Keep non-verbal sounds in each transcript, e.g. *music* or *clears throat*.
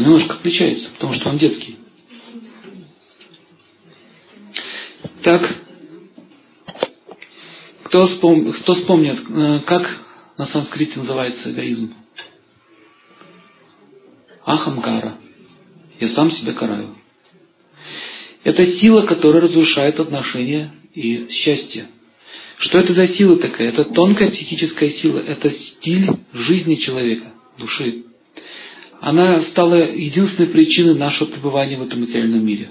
немножко отличается, потому что он детский. Так, кто, вспом... кто вспомнит, э, как на санскрите называется эгоизм? Ахамкара. Я сам себя караю. Это сила, которая разрушает отношения и счастье. Что это за сила такая? Это тонкая психическая сила, это стиль жизни человека, души. Она стала единственной причиной нашего пребывания в этом материальном мире.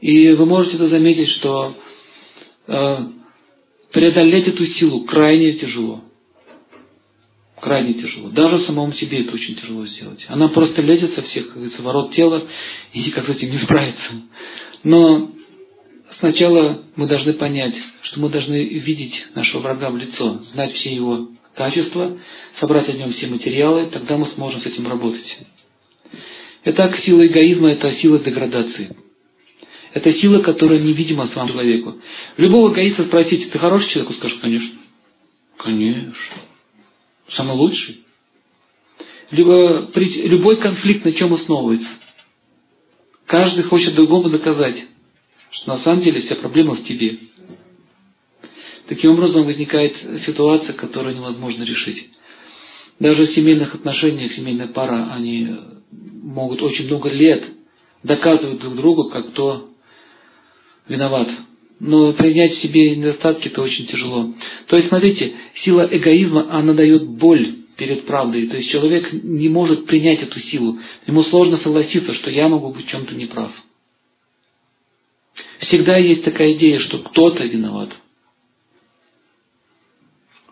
И вы можете это заметить, что э, преодолеть эту силу крайне тяжело. Крайне тяжело. Даже самому себе это очень тяжело сделать. Она просто лезет со всех говорится, ворот тела и никак с этим не справится. Но сначала мы должны понять, что мы должны видеть нашего врага в лицо, знать все его качества, собрать о нем все материалы, тогда мы сможем с этим работать. Итак, сила эгоизма – это сила деградации. Это сила, которая невидима самому человеку. Любого эгоиста спросите, ты хороший человек? Он скажет, конечно. Конечно. Самый лучший. Либо любой конфликт на чем основывается? Каждый хочет другому доказать, что на самом деле вся проблема в тебе. Таким образом возникает ситуация, которую невозможно решить. Даже в семейных отношениях, семейная пара, они могут очень много лет доказывать друг другу, как кто виноват. Но принять в себе недостатки это очень тяжело. То есть, смотрите, сила эгоизма, она дает боль перед правдой. То есть человек не может принять эту силу. Ему сложно согласиться, что я могу быть чем-то неправ. Всегда есть такая идея, что кто-то виноват.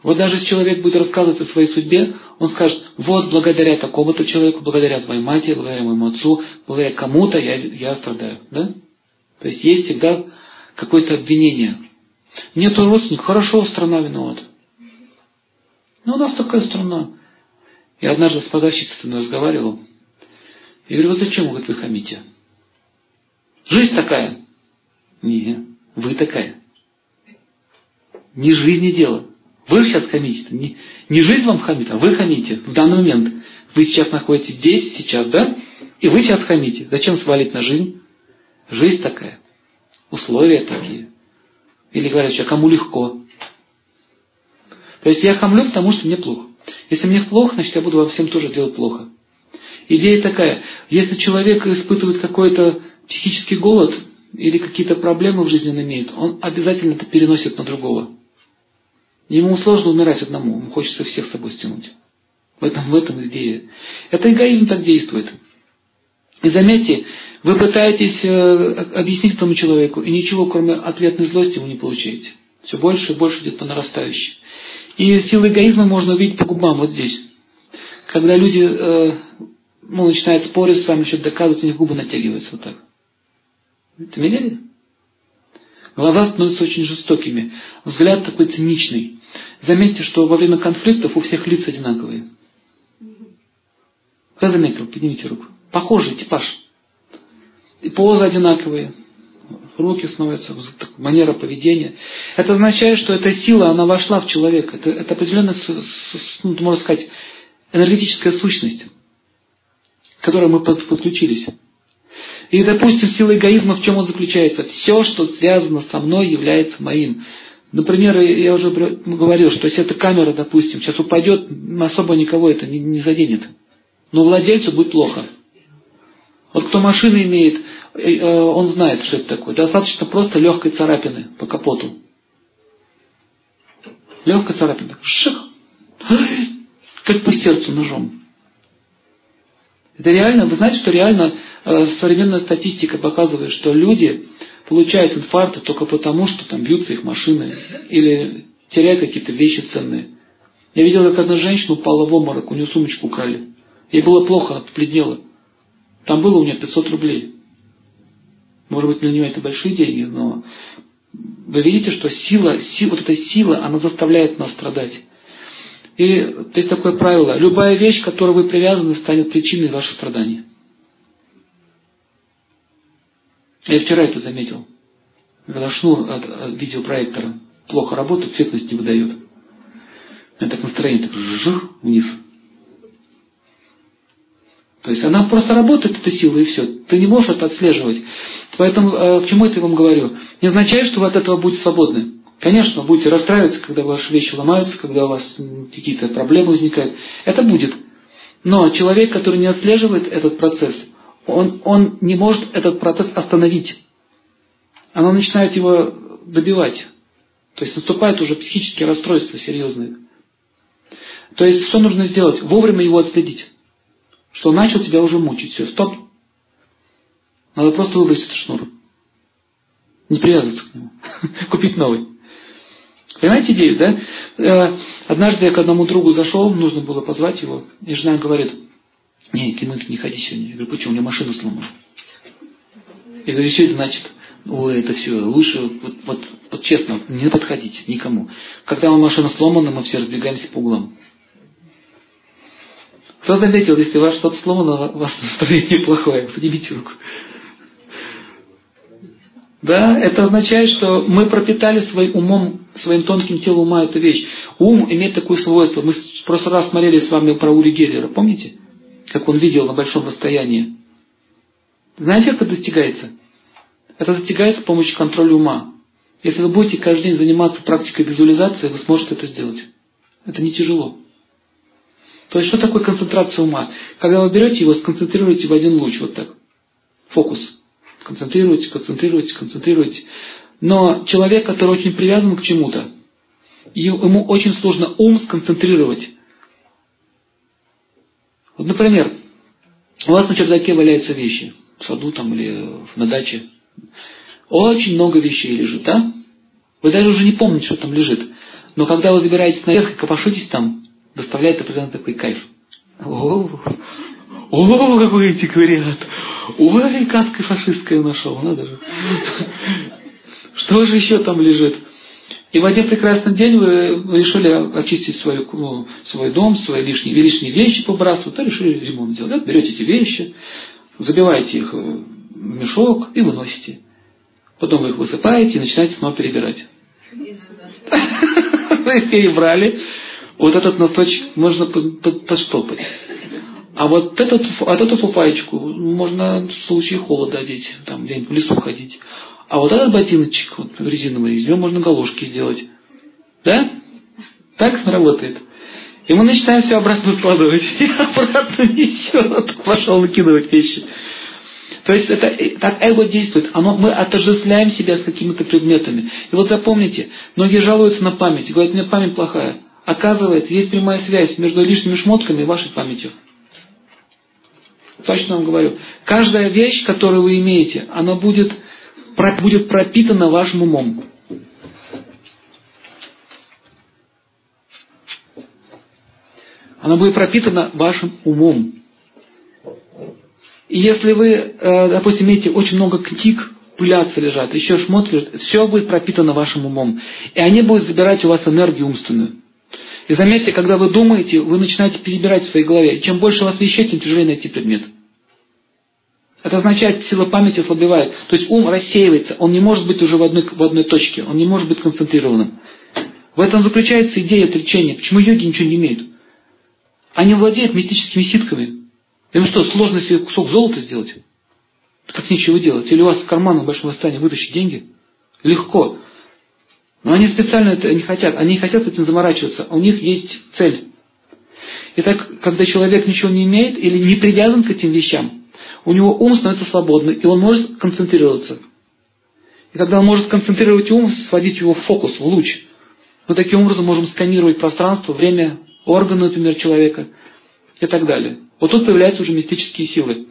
Вот даже если человек будет рассказывать о своей судьбе, он скажет, вот благодаря такому-то человеку, благодаря твоей матери, благодаря моему отцу, благодаря кому-то я, я страдаю. Да? То есть есть всегда какое-то обвинение. Нету родственников, хорошо, страна виновата. Ну, у нас такая страна. Я однажды с продавщицей со мной разговаривал. Я говорю, вы зачем, говорит, вы хамите? Жизнь такая. Не, вы такая. Не жизнь и дело. Вы сейчас хамите. Не, не жизнь вам хамит, а вы хамите в данный момент. Вы сейчас находитесь здесь, сейчас, да? И вы сейчас хамите. Зачем свалить на жизнь? Жизнь такая. Условия такие. Или говорят, что кому легко. То есть я хамлю, потому что мне плохо. Если мне плохо, значит я буду во всем тоже делать плохо. Идея такая, если человек испытывает какой-то психический голод или какие-то проблемы в жизни он имеет, он обязательно это переносит на другого. Ему сложно умирать одному, ему хочется всех с собой стянуть. В этом, в этом идея. Это эгоизм так действует. И заметьте, вы пытаетесь э, объяснить этому человеку, и ничего, кроме ответной злости, вы не получаете. Все больше и больше идет по нарастающей. И силу эгоизма можно увидеть по губам вот здесь. Когда люди э, ну, начинают спорить с вами, что-то доказывать, у них губы натягиваются вот так. Это видели? Глаза становятся очень жестокими. Взгляд такой циничный. Заметьте, что во время конфликтов у всех лица одинаковые. Кто заметил? Поднимите руку. Похожий типаж. И позы одинаковые. Руки становятся, манера поведения. Это означает, что эта сила, она вошла в человека. Это, это определенная, ну, можно сказать, энергетическая сущность, к которой мы подключились. И, допустим, сила эгоизма в чем он заключается? Все, что связано со мной, является моим. Например, я уже говорил, что если эта камера, допустим, сейчас упадет, особо никого это не, не заденет. Но владельцу будет плохо. Вот кто машины имеет, э, э, он знает, что это такое. Достаточно просто легкой царапины по капоту. Легкая царапина. Ших! *gasps* Как по сердцу ножом. Это реально, вы знаете, что реально э, современная статистика показывает, что люди получают инфаркты только потому, что там бьются их машины или теряют какие-то вещи ценные. Я видел, как одна женщина упала в обморок, у нее сумочку украли. Ей было плохо, она побледнела. Там было у нее 500 рублей. Может быть, для нее это большие деньги, но вы видите, что сила, сила, вот эта сила, она заставляет нас страдать. И есть такое правило. Любая вещь, к которой вы привязаны, станет причиной ваших страданий. Я вчера это заметил. Когда шнур от, видеопроектора плохо работает, цветность не выдает. Меня так настроение так жух вниз. То есть она просто работает, эта сила, и все. Ты не можешь это отслеживать. Поэтому э, к чему я вам говорю? Не означает, что вы от этого будете свободны. Конечно, будете расстраиваться, когда ваши вещи ломаются, когда у вас какие-то проблемы возникают. Это будет. Но человек, который не отслеживает этот процесс, он, он не может этот процесс остановить. Оно начинает его добивать. То есть наступают уже психические расстройства серьезные. То есть что нужно сделать? Вовремя его отследить. Что начал тебя уже мучить. Все, стоп. Надо просто выбросить этот шнур. Не привязываться к нему. *laughs* Купить новый. Понимаете идею, да? Э, однажды я к одному другу зашел, нужно было позвать его, и жена говорит, не, Кимык, не ходи сегодня. Я говорю, почему? У меня машина сломана. Я говорю, что это значит? Ой, это все, лучше, вот, вот, вот честно, не подходить никому. Когда у машина сломана, мы все разбегаемся по углам. Кто заметил, если у вас что-то сломано, у вас настроение плохое? Поднимите руку. Да, это означает, что мы пропитали своим умом, своим тонким телом ума эту вещь. Ум имеет такое свойство. Мы в прошлый раз смотрели с вами про Ури Геллера, помните? Как он видел на большом расстоянии. Знаете, как это достигается? Это достигается с помощью контроля ума. Если вы будете каждый день заниматься практикой визуализации, вы сможете это сделать. Это не тяжело. То есть, что такое концентрация ума? Когда вы берете его, сконцентрируете в один луч, вот так. Фокус. Концентрируйте, концентрируйте, концентрируйте. Но человек, который очень привязан к чему-то, ему очень сложно ум сконцентрировать. Вот, например, у вас на чердаке валяются вещи, в саду там или на даче. Очень много вещей лежит, а? Вы даже уже не помните, что там лежит. Но когда вы забираетесь наверх и копошитесь там, доставляет определенный такой кайф. О, о, какой антиквариат! Ой, каска фашистская нашел, надо же. Что же еще там лежит? И в один прекрасный день вы решили очистить свою, ну, свой дом, свои лишние, лишние вещи побрасывать, а решили ремонт делать. Берете эти вещи, забиваете их в мешок и выносите. Потом вы их высыпаете и начинаете снова перебирать. Вы перебрали. Вот этот носочек можно подштопать. А вот этот, вот эту фуфаечку можно в случае холода одеть, там где-нибудь в лесу ходить. А вот этот ботиночек вот, резиновый, из него можно галошки сделать. Да? Так работает. И мы начинаем все обратно складывать. *laughs* И обратно несет. Пошел накидывать вещи. То есть это так эго действует. Оно, мы отождествляем себя с какими-то предметами. И вот запомните, многие жалуются на память. Говорят, у меня память плохая. Оказывается, есть прямая связь между лишними шмотками и вашей памятью. Точно вам говорю. Каждая вещь, которую вы имеете, она будет, будет пропитана вашим умом. Она будет пропитана вашим умом. И если вы, э, допустим, имеете очень много книг, пылятся лежат, еще шмот лежит, все будет пропитано вашим умом. И они будут забирать у вас энергию умственную. И заметьте, когда вы думаете, вы начинаете перебирать в своей голове. Чем больше у вас вещей, тем тяжелее найти предмет. Это означает, сила памяти ослабевает. То есть ум рассеивается, он не может быть уже в одной, в одной точке, он не может быть концентрированным. В этом заключается идея отречения. Почему йоги ничего не имеют? Они владеют мистическими ситками. Им что, сложно себе кусок золота сделать? Как нечего делать? Или у вас в карманах в большом восстании вытащить деньги? Легко. Но они специально это не хотят. Они не хотят этим заморачиваться. У них есть цель. Итак, когда человек ничего не имеет или не привязан к этим вещам, у него ум становится свободным, и он может концентрироваться. И когда он может концентрировать ум, сводить его в фокус, в луч, мы таким образом можем сканировать пространство, время, органы, например, человека и так далее. Вот тут появляются уже мистические силы.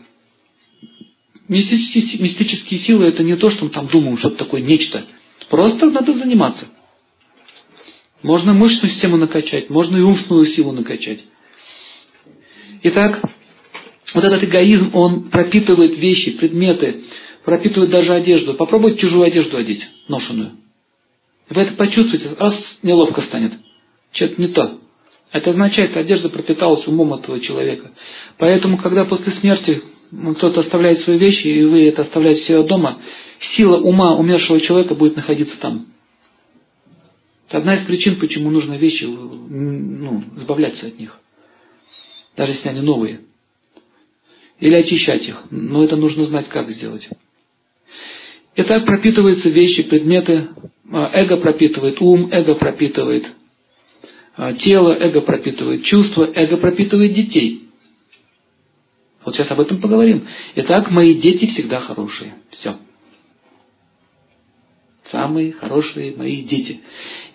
Мистические, мистические силы это не то, что мы там думаем, что-то такое нечто – Просто надо заниматься. Можно мышечную систему накачать, можно и умственную силу накачать. Итак, вот этот эгоизм, он пропитывает вещи, предметы, пропитывает даже одежду. Попробуйте чужую одежду одеть, ношеную. Вы это почувствуете, раз неловко станет. Что-то не то. Это означает, что одежда пропиталась умом этого человека. Поэтому, когда после смерти кто-то оставляет свои вещи, и вы это оставляете себя дома, сила ума умершего человека будет находиться там. Это одна из причин, почему нужно вещи ну, избавляться от них. Даже если они новые. Или очищать их. Но это нужно знать, как сделать. И так пропитываются вещи, предметы. А, эго пропитывает ум, эго пропитывает а, тело, эго пропитывает чувства, эго пропитывает детей. Вот сейчас об этом поговорим. Итак, мои дети всегда хорошие. Все. Самые хорошие мои дети.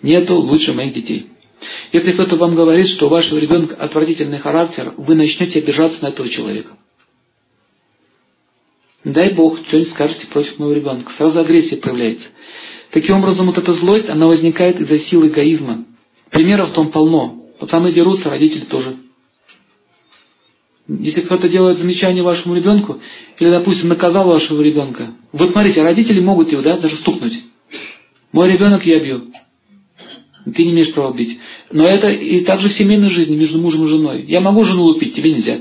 Нету лучше моих детей. Если кто-то вам говорит, что у вашего ребенка отвратительный характер, вы начнете обижаться на этого человека. Дай Бог, что-нибудь скажете против моего ребенка. Сразу агрессия проявляется. Таким образом, вот эта злость, она возникает из-за силы эгоизма. Примеров в том полно. Пацаны дерутся, родители тоже. Если кто-то делает замечание вашему ребенку, или, допустим, наказал вашего ребенка, вот смотрите, родители могут его да, даже стукнуть. Мой ребенок я бью. Ты не имеешь права бить. Но это и также в семейной жизни между мужем и женой. Я могу жену лупить, тебе нельзя.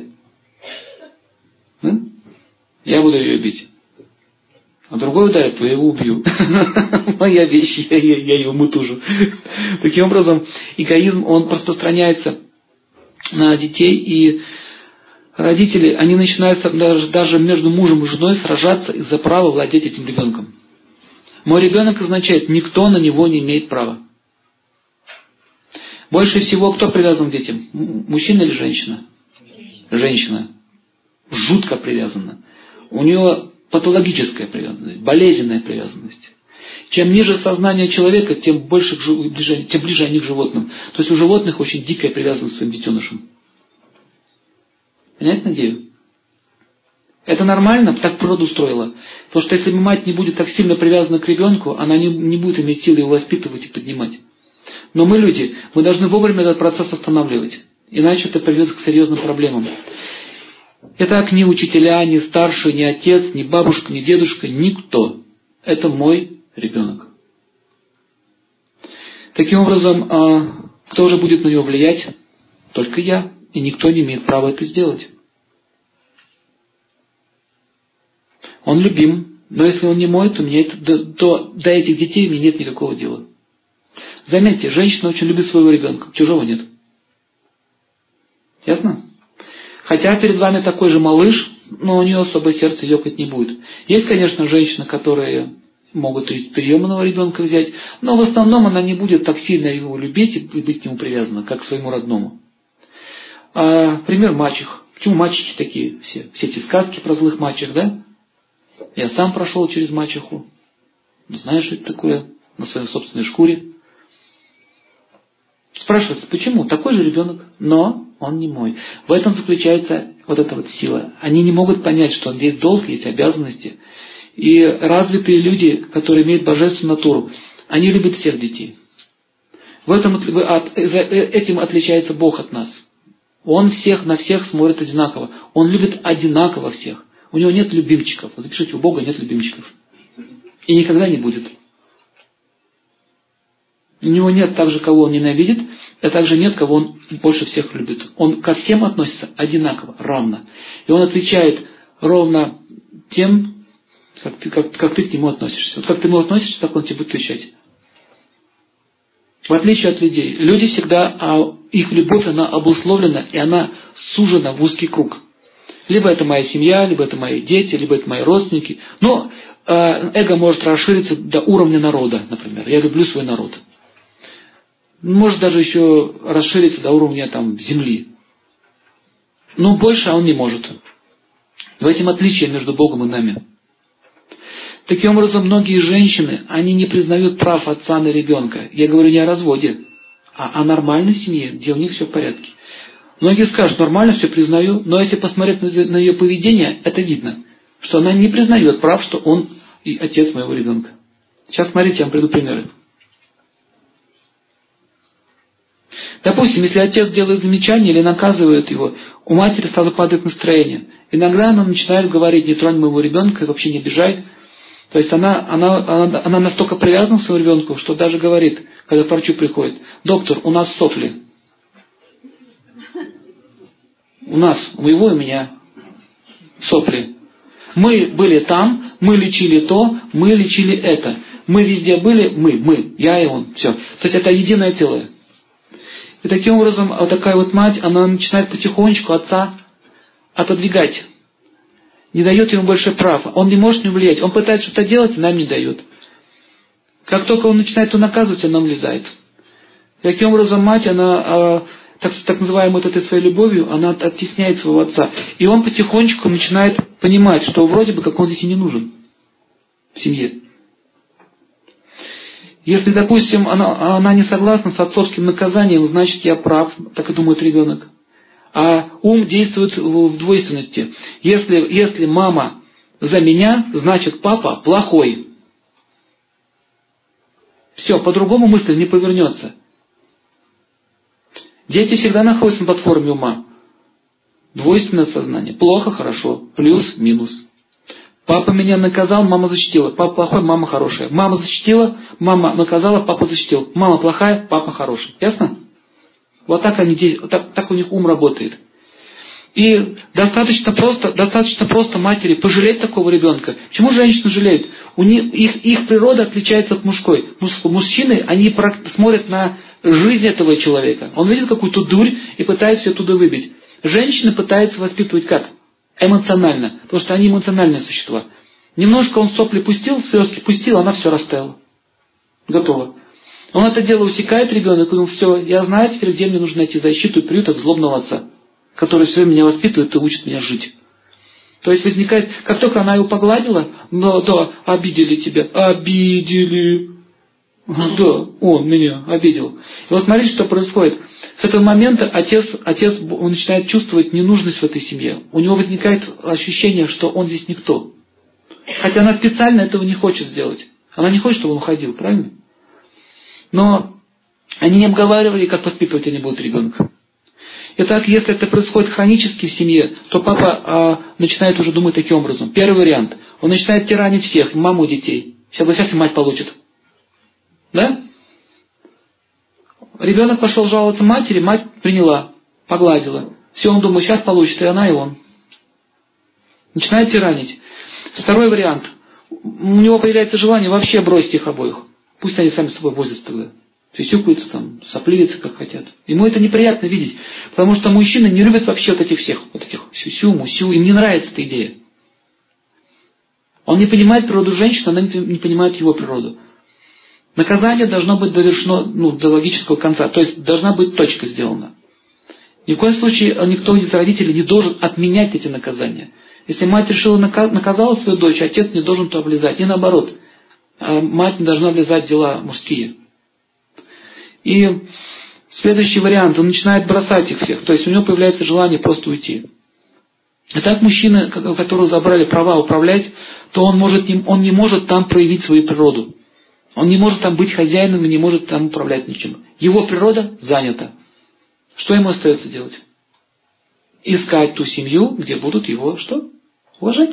Я буду ее бить. А другой ударит, то я его убью. *laughs* Моя вещь, я, я, я его мутужу. Таким образом, эгоизм, он распространяется на детей, и родители, они начинают даже, даже между мужем и женой сражаться из-за права владеть этим ребенком. Мой ребенок означает, никто на него не имеет права. Больше всего кто привязан к детям? Мужчина или женщина? Женщина. Жутко привязана. У нее патологическая привязанность, болезненная привязанность. Чем ниже сознание человека, тем, больше, тем ближе они к животным. То есть у животных очень дикая привязанность к своим детенышам. Понятно идею? Это нормально, так природа устроила. Потому что если мать не будет так сильно привязана к ребенку, она не, не будет иметь силы его воспитывать и поднимать. Но мы люди, мы должны вовремя этот процесс останавливать. Иначе это приведет к серьезным проблемам. Итак, ни учителя, ни старший, ни отец, ни бабушка, ни дедушка, никто. Это мой ребенок. Таким образом, а, кто же будет на него влиять? Только я. И никто не имеет права это сделать. Он любим, но если он не мой, то, мне это, то, то до этих детей мне нет никакого дела. Заметьте, женщина очень любит своего ребенка, чужого нет. Ясно? Хотя перед вами такой же малыш, но у нее особое сердце ёкать не будет. Есть, конечно, женщины, которые могут и приемного ребенка взять, но в основном она не будет так сильно его любить и быть к нему привязана, как к своему родному. А, пример мачех. Почему мачехи такие все? Все эти сказки про злых мачех, да? Я сам прошел через мачеху. Знаешь, что это такое? На своей собственной шкуре. Спрашивается, почему? Такой же ребенок, но он не мой. В этом заключается вот эта вот сила. Они не могут понять, что есть долг, есть обязанности. И развитые люди, которые имеют божественную натуру, они любят всех детей. В этом, от, этим отличается Бог от нас. Он всех на всех смотрит одинаково. Он любит одинаково всех. У него нет любимчиков. Запишите, у Бога нет любимчиков. И никогда не будет. У него нет также, кого он ненавидит, а также нет, кого он больше всех любит. Он ко всем относится одинаково, равно. И он отвечает ровно тем, как ты, как, как ты к нему относишься. Вот как ты к нему относишься, так он тебе будет отвечать. В отличие от людей. Люди всегда, а их любовь, она обусловлена, и она сужена в узкий круг. Либо это моя семья, либо это мои дети, либо это мои родственники. Но э, эго может расшириться до уровня народа, например. Я люблю свой народ может даже еще расшириться до уровня там, земли. Но больше он не может. В этом отличие между Богом и нами. Таким образом, многие женщины, они не признают прав отца на ребенка. Я говорю не о разводе, а о нормальной семье, где у них все в порядке. Многие скажут, нормально все признаю, но если посмотреть на ее поведение, это видно, что она не признает прав, что он и отец моего ребенка. Сейчас смотрите, я вам приду примеры. Допустим, если отец делает замечание или наказывает его, у матери сразу падает настроение. Иногда она начинает говорить, не тронь моего ребенка, вообще не обижай. То есть она, она, она, она настолько привязана к своему ребенку, что даже говорит, когда к врачу приходит, доктор, у нас сопли. У нас, у моего и меня сопли. Мы были там, мы лечили то, мы лечили это. Мы везде были, мы, мы, я и он, все. То есть это единое целое. И таким образом вот такая вот мать, она начинает потихонечку отца отодвигать. не дает ему больше прав. Он не может не влиять. Он пытается что-то делать, нам не дает. Как только он начинает его наказывать, она влезает. Таким образом, мать, она, а, так, так называемой вот этой своей любовью, она оттесняет своего отца. И он потихонечку начинает понимать, что вроде бы как он здесь и не нужен в семье. Если, допустим, она, она не согласна с отцовским наказанием, значит, я прав, так и думает ребенок. А ум действует в двойственности. Если, если мама за меня, значит, папа плохой. Все, по-другому мысль не повернется. Дети всегда находятся на платформе ума. Двойственное сознание. Плохо, хорошо. Плюс, минус. Папа меня наказал, мама защитила. Папа плохой, мама хорошая. Мама защитила, мама наказала, папа защитил. Мама плохая, папа хороший. Ясно? Вот так, они, так, так у них ум работает. И достаточно просто, достаточно просто матери пожалеть такого ребенка. Почему женщины жалеют? У них, их, их природа отличается от мужской. Мужчины, они смотрят на жизнь этого человека. Он видит какую-то дурь и пытается ее туда выбить. Женщины пытаются воспитывать как? Эмоционально. Потому что они эмоциональные существа. Немножко он сопли пустил, слезки пустил, она все растаяла. Готово. Он это дело усекает ребенок, и он все, я знаю теперь, где мне нужно найти защиту и приют от злобного отца, который все меня воспитывает и учит меня жить. То есть возникает, как только она его погладила, ну да, обидели тебя, обидели. Да, он меня обидел. И вот смотрите, что происходит. С этого момента отец, отец он начинает чувствовать ненужность в этой семье. У него возникает ощущение, что он здесь никто. Хотя она специально этого не хочет сделать. Она не хочет, чтобы он уходил, правильно? Но они не обговаривали, как воспитывать они будут ребенка. Итак, если это происходит хронически в семье, то папа а, начинает уже думать таким образом. Первый вариант. Он начинает тиранить всех, маму, детей. Сейчас, сейчас мать получит. Да? Ребенок пошел жаловаться матери, мать приняла, погладила. Все, он думает, сейчас получит и она, и он. Начинает тиранить. Второй вариант. У него появляется желание вообще бросить их обоих. Пусть они сами с собой возятся тогда. Сюсюкаются там, сопливятся, как хотят. Ему это неприятно видеть. Потому что мужчины не любят вообще вот этих всех, вот этих сюсю, мусю. Им не нравится эта идея. Он не понимает природу женщины, она не понимает его природу. Наказание должно быть довершено ну, до логического конца, то есть должна быть точка сделана. Ни в коем случае никто из родителей не должен отменять эти наказания. Если мать решила наказала свою дочь, отец не должен туда влезать. И наоборот, а мать не должна влезать в дела мужские. И следующий вариант, он начинает бросать их всех, то есть у него появляется желание просто уйти. И так мужчина, у которого забрали права управлять, то он, может, он не может там проявить свою природу. Он не может там быть хозяином и не может там управлять ничем. Его природа занята. Что ему остается делать? Искать ту семью, где будут его что? Уважать.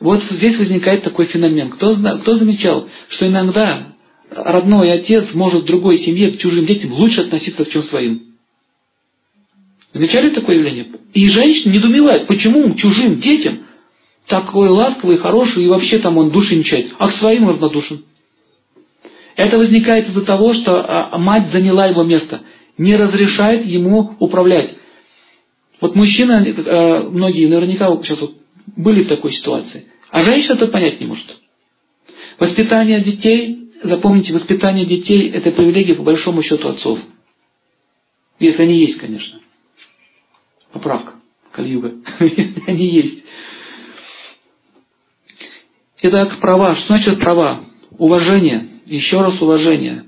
Вот здесь возникает такой феномен. Кто, кто замечал, что иногда родной отец может в другой семье к чужим детям лучше относиться, чем своим? Замечали такое явление? И женщина недоумевает, почему чужим детям такой ласковый, хороший, и вообще там он души не чает, а к своим равнодушен. Это возникает из-за того, что а, мать заняла его место, не разрешает ему управлять. Вот мужчина, э, многие наверняка сейчас вот были в такой ситуации, а женщина это понять не может. Воспитание детей, запомните, воспитание детей – это привилегия по большому счету отцов. Если они есть, конечно. Поправка. Кальюга. *laughs* Если они есть. Итак, права. Что значит права? Уважение еще раз уважение.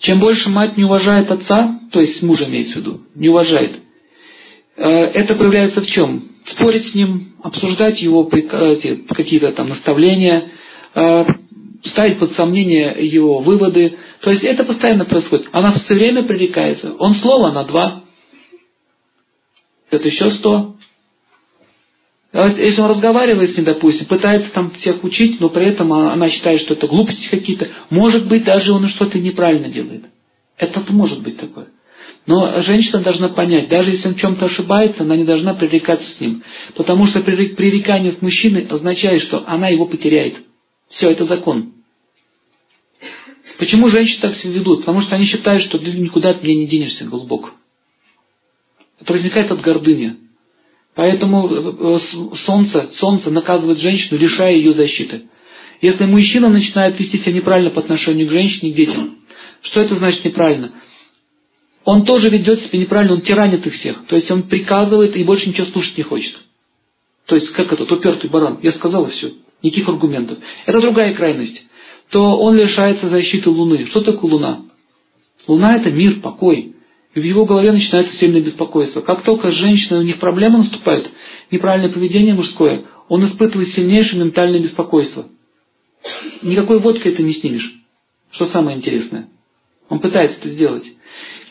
Чем больше мать не уважает отца, то есть мужа имеется в виду, не уважает, э, это проявляется в чем? Спорить с ним, обсуждать его какие-то там наставления, э, ставить под сомнение его выводы. То есть это постоянно происходит. Она все время пререкается. Он слово на два. Это еще сто. А если он разговаривает с ним, допустим, пытается там всех учить, но при этом она считает, что это глупости какие-то, может быть, даже он что-то неправильно делает. Это может быть такое. Но женщина должна понять, даже если он в чем-то ошибается, она не должна пререкаться с ним. Потому что пререкание с мужчиной означает, что она его потеряет. Все, это закон. Почему женщины так себя ведут? Потому что они считают, что ты никуда от меня не денешься, глубоко. Это возникает от гордыни. Поэтому э, солнце, солнце наказывает женщину, лишая ее защиты. Если мужчина начинает вести себя неправильно по отношению к женщине и к детям, что это значит неправильно? Он тоже ведет себя неправильно, он тиранит их всех. То есть он приказывает и больше ничего слушать не хочет. То есть как этот упертый баран. Я сказал и все. Никаких аргументов. Это другая крайность. То он лишается защиты Луны. Что такое Луна? Луна это мир, покой. И в его голове начинается сильное беспокойство. Как только женщина, у них проблемы наступают, неправильное поведение мужское, он испытывает сильнейшее ментальное беспокойство. Никакой водкой это не снимешь. Что самое интересное. Он пытается это сделать.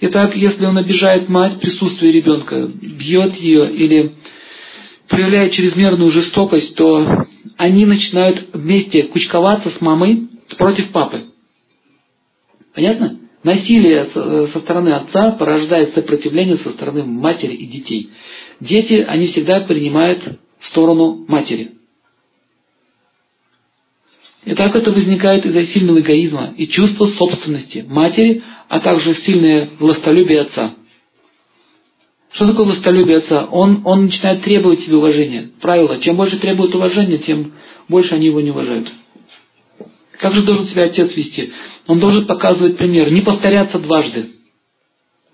Итак, если он обижает мать в присутствии ребенка, бьет ее или проявляет чрезмерную жестокость, то они начинают вместе кучковаться с мамой против папы. Понятно? Насилие со стороны отца порождает сопротивление со стороны матери и детей. Дети, они всегда принимают сторону матери. И так это возникает из-за сильного эгоизма и чувства собственности матери, а также сильное властолюбие отца. Что такое властолюбие отца? Он, он начинает требовать себе уважения. Правило, чем больше требует уважения, тем больше они его не уважают. Как же должен себя отец вести? Он должен показывать пример, не повторяться дважды.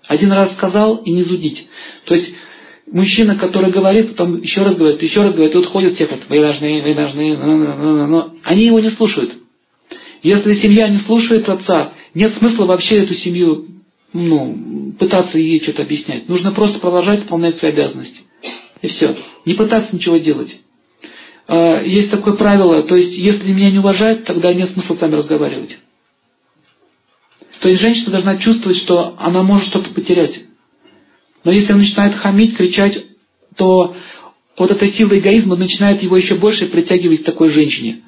Один раз сказал и не зудить. То есть мужчина, который говорит, потом еще раз говорит, еще раз говорит, вот ходят все, должны, вы должны, но они его не слушают. Если семья не слушает отца, нет смысла вообще эту семью ну, пытаться ей что-то объяснять. Нужно просто продолжать исполнять свои обязанности. И все. Не пытаться ничего делать. А, есть такое правило, то есть, если меня не уважают, тогда нет смысла с вами разговаривать. То есть, женщина должна чувствовать, что она может что-то потерять. Но если он начинает хамить, кричать, то вот эта сила эгоизма начинает его еще больше притягивать к такой женщине.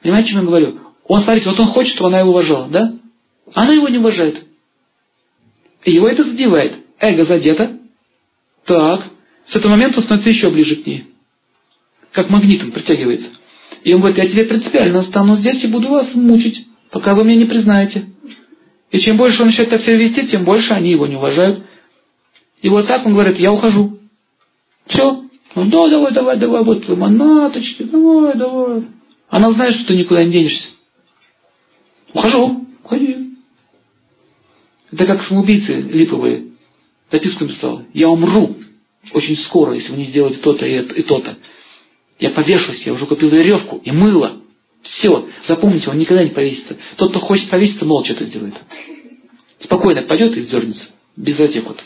Понимаете, о чем я говорю? Он, смотрите, вот он хочет, чтобы она его уважала, да? Она его не уважает. И его это задевает. Эго задето. Так. С этого момента он становится еще ближе к ней. Как магнитом притягивается. И он говорит, я тебе принципиально останусь здесь и буду вас мучить, пока вы меня не признаете. И чем больше он начинает так себя вести, тем больше они его не уважают. И вот так он говорит, я ухожу. Все. Ну да, давай, давай, давай, вот твои манаточки, давай, давай. Она знает, что ты никуда не денешься. Ухожу, уходи. Это как самоубийцы липовые. Записку написал. Я умру очень скоро, если вы не сделаете то-то и, то-то. Я повешусь, я уже купил веревку и мыло. Все, запомните, он никогда не повесится. Тот, кто хочет повеситься, молча это сделает. Спокойно пойдет и вздернется. Без этих вот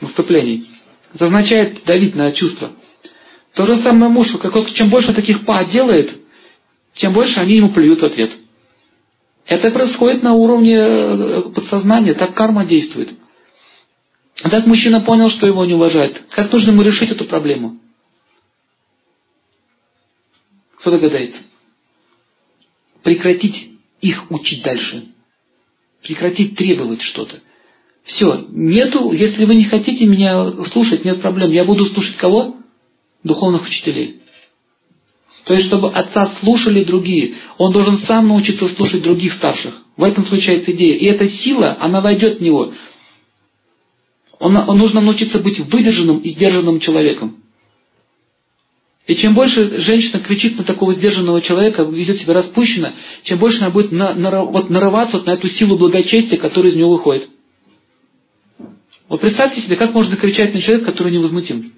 наступлений. Это означает давить на чувства. То же самое муж, как, чем больше таких па делает, тем больше они ему плюют в ответ. Это происходит на уровне э, подсознания, так карма действует. Так мужчина понял, что его не уважают. Как нужно ему решить эту проблему? Кто догадается? Прекратить их учить дальше. Прекратить требовать что-то. Все, нету, если вы не хотите меня слушать, нет проблем. Я буду слушать кого? Духовных учителей. То есть, чтобы отца слушали другие, он должен сам научиться слушать других старших. В этом случается идея. И эта сила, она войдет в него. Он, он нужно научиться быть выдержанным и сдержанным человеком. И чем больше женщина кричит на такого сдержанного человека, ведет себя распущенно, чем больше она будет на, на, вот, нарываться вот на эту силу благочестия, которая из него выходит. Вот представьте себе, как можно кричать на человека, который невозмутим.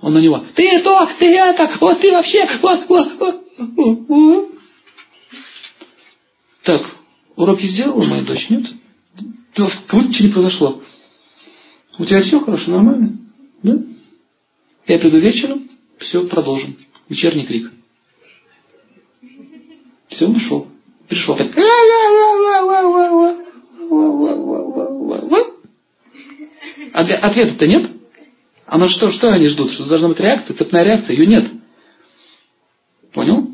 Он на него, ты то, ты это, вот ты вообще, вот, вот, вот, вот. Так, уроки сделала моя дочь, нет? Как будто ничего не произошло. У тебя все хорошо, нормально? Да? Я приду вечером, все, продолжим. Вечерний крик. Все, ушел. Пришел. Так. Ответа-то нет? А на что, что они ждут? Что должна быть реакция, цепная реакция? Ее нет. Понял?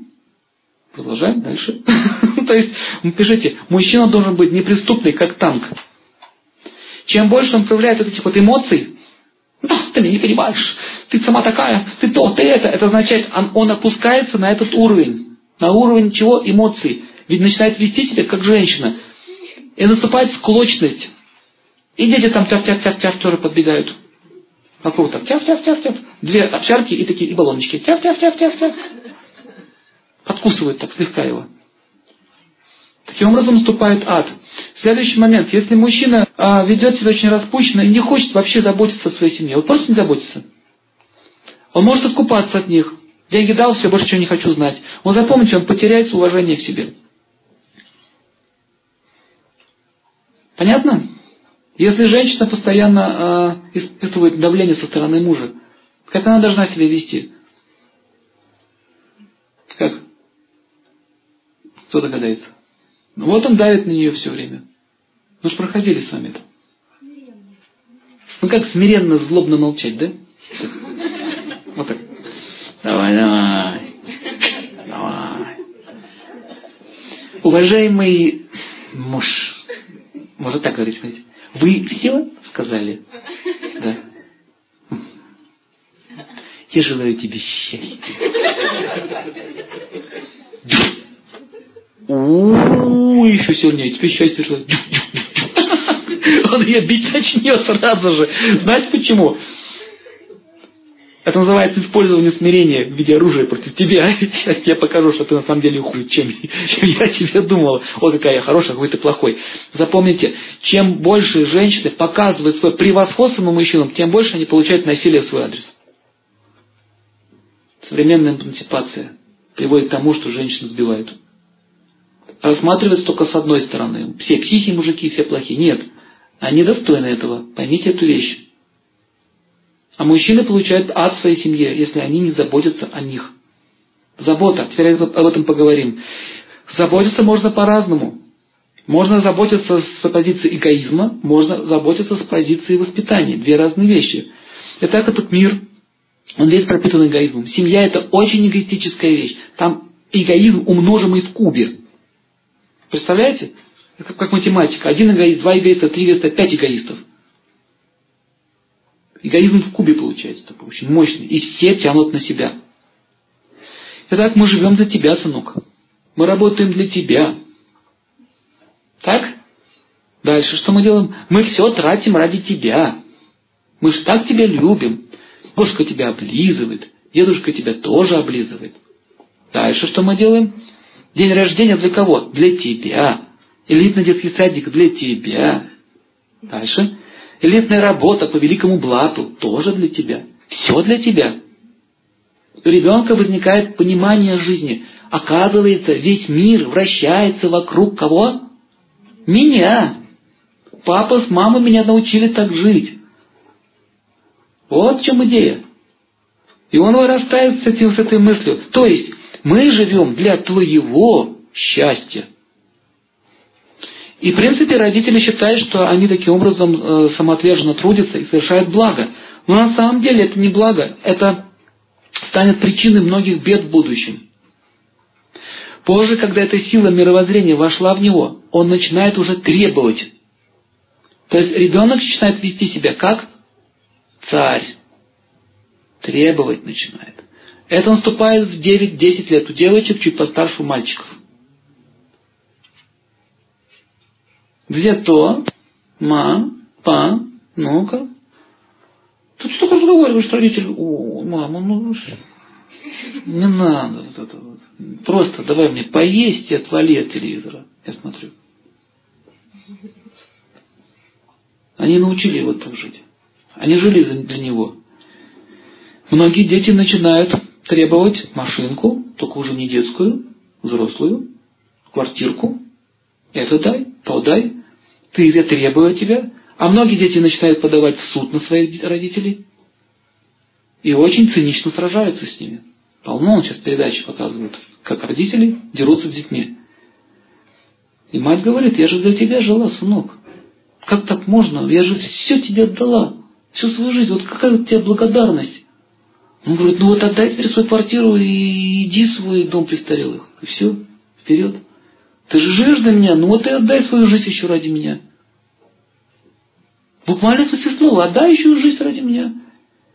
Продолжаем дальше. *laughs* То есть, пишите, мужчина должен быть неприступный, как танк. Чем больше он проявляет вот этих вот эмоций, да, ты меня не понимаешь, ты сама такая, ты то, ты это, это означает, он, он опускается на этот уровень. На уровень чего? Эмоций. Ведь начинает вести себя как женщина. И наступает склочность. И дети там тяп-тяп-тяп-тяп тоже подбегают. Вокруг так тяп-тяп-тяп-тяп. Две овчарки и такие и баллончики. Тяп-тяп-тяп-тяп-тяп. Подкусывают так слегка его. Таким образом наступает ад. Следующий момент. Если мужчина а, ведет себя очень распущенно и не хочет вообще заботиться о своей семье, вот просто не заботится. Он может откупаться от них. Деньги дал, все, больше ничего не хочу знать. Он запомните, он потеряет уважение к себе. Понятно? Если женщина постоянно э, испытывает давление со стороны мужа, как она должна себя вести? Как? Кто догадается? Ну, вот он давит на нее все время. Мы же проходили с вами это. Ну как смиренно, злобно молчать, да? Вот так. Давай, давай. Давай. Уважаемый муж, можно так говорить, смотрите. Вы все сказали? Да. Я желаю тебе счастья. У, еще сильнее. Тебе счастье желаю. Он ее бить начнет сразу же. Знаете почему? Это называется использование смирения в виде оружия против тебя. Сейчас я покажу, что ты на самом деле хуже, чем, чем я тебе думала. О, какая я хорошая, какой ты плохой. Запомните, чем больше женщины показывают свое превосходство на мужчинам, тем больше они получают насилие в свой адрес. Современная эмансипация приводит к тому, что женщины сбивают. Рассматривается только с одной стороны. Все психи мужики, все плохие. Нет. Они достойны этого. Поймите эту вещь. А мужчины получают ад в своей семье, если они не заботятся о них. Забота. Теперь об этом поговорим. Заботиться можно по-разному. Можно заботиться с позиции эгоизма, можно заботиться с позиции воспитания. Две разные вещи. Итак, этот мир, он весь пропитан эгоизмом. Семья – это очень эгоистическая вещь. Там эгоизм умноженный в кубе. Представляете? Это как математика. Один эгоист, два эгоиста, три эгоиста, пять эгоистов. Эгоизм в кубе получается такой очень мощный. И все тянут на себя. Итак, мы живем за тебя, сынок. Мы работаем для тебя. Так? Дальше что мы делаем? Мы все тратим ради тебя. Мы же так тебя любим. Бабушка тебя облизывает. Дедушка тебя тоже облизывает. Дальше что мы делаем? День рождения для кого? Для тебя. Элитный детский садик для тебя. Дальше. Элитная работа по великому блату тоже для тебя. Все для тебя. У ребенка возникает понимание жизни. Оказывается, весь мир вращается вокруг кого? Меня. Папа с мамой меня научили так жить. Вот в чем идея. И он вырастает с, этим, с этой мыслью. То есть, мы живем для твоего счастья. И, в принципе, родители считают, что они таким образом э, самоотверженно трудятся и совершают благо. Но на самом деле это не благо, это станет причиной многих бед в будущем. Позже, когда эта сила мировоззрения вошла в него, он начинает уже требовать. То есть ребенок начинает вести себя как царь. Требовать начинает. Это наступает в 9-10 лет у девочек, чуть постарше у мальчиков. Где то? Ма? Па? Ну-ка. Тут столько разговариваешь с родителями. О, мама, ну не надо вот это вот. Просто давай мне поесть и отвали от телевизора. Я смотрю. Они научили его так жить. Они жили для него. Многие дети начинают требовать машинку, только уже не детскую, взрослую, квартирку. Это дай, то дай. Ты я требую тебя. А многие дети начинают подавать в суд на своих родителей. И очень цинично сражаются с ними. Полно он сейчас передачи показывают, как родители дерутся с детьми. И мать говорит, я же для тебя жила, сынок. Как так можно? Я же все тебе отдала. Всю свою жизнь. Вот какая у тебя благодарность? Он говорит, ну вот отдай теперь свою квартиру и иди в свой дом престарелых. И все, вперед. Ты же живешь для меня, ну вот и отдай свою жизнь еще ради меня. Буквально смысле слова, отдай еще жизнь ради меня.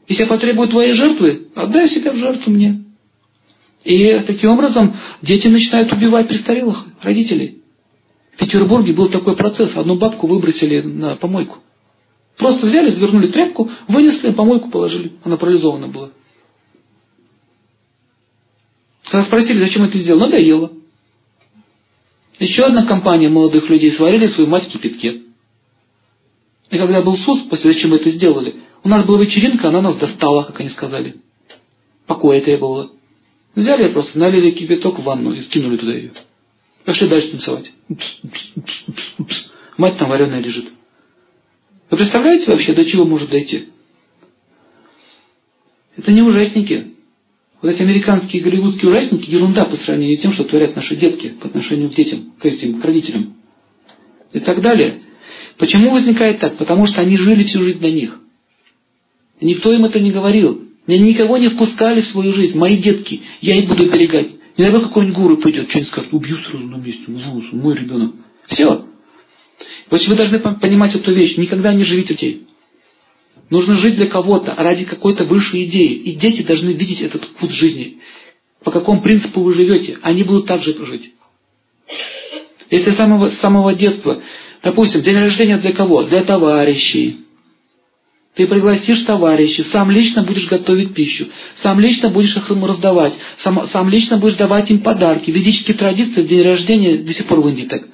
Если я потребую твоей жертвы, отдай себя в жертву мне. И таким образом дети начинают убивать престарелых родителей. В Петербурге был такой процесс. Одну бабку выбросили на помойку. Просто взяли, завернули тряпку, вынесли, помойку положили. Она парализована была. Когда спросили, зачем это сделал, надоело. Еще одна компания молодых людей сварили свою мать в кипятке. И когда был суд, после зачем это сделали, у нас была вечеринка, она нас достала, как они сказали. Покоя требовала. Взяли просто, налили кипяток в ванну и скинули туда ее. Пошли дальше танцевать. Мать там вареная лежит. Вы представляете вообще, до чего может дойти? Это не ужасники. Вот эти американские голливудские ужасники – ерунда по сравнению с тем, что творят наши детки по отношению к детям, к этим, к родителям. И так далее. Почему возникает так? Потому что они жили всю жизнь на них. Никто им это не говорил. Меня никого не впускали в свою жизнь. Мои детки. Я их буду берегать. Не дай какой-нибудь гуру придет, что-нибудь скажет, убью сразу на месте, мой ребенок. Все. Есть вы должны понимать эту вещь. Никогда не живите детей. Нужно жить для кого-то, ради какой-то высшей идеи. И дети должны видеть этот путь жизни. По какому принципу вы живете, они будут так же прожить. Если с самого, с самого детства, допустим, день рождения для кого? Для товарищей. Ты пригласишь товарищей, сам лично будешь готовить пищу, сам лично будешь их ему раздавать, сам, сам лично будешь давать им подарки. Ведические традиции в день рождения до сих пор в Индии так.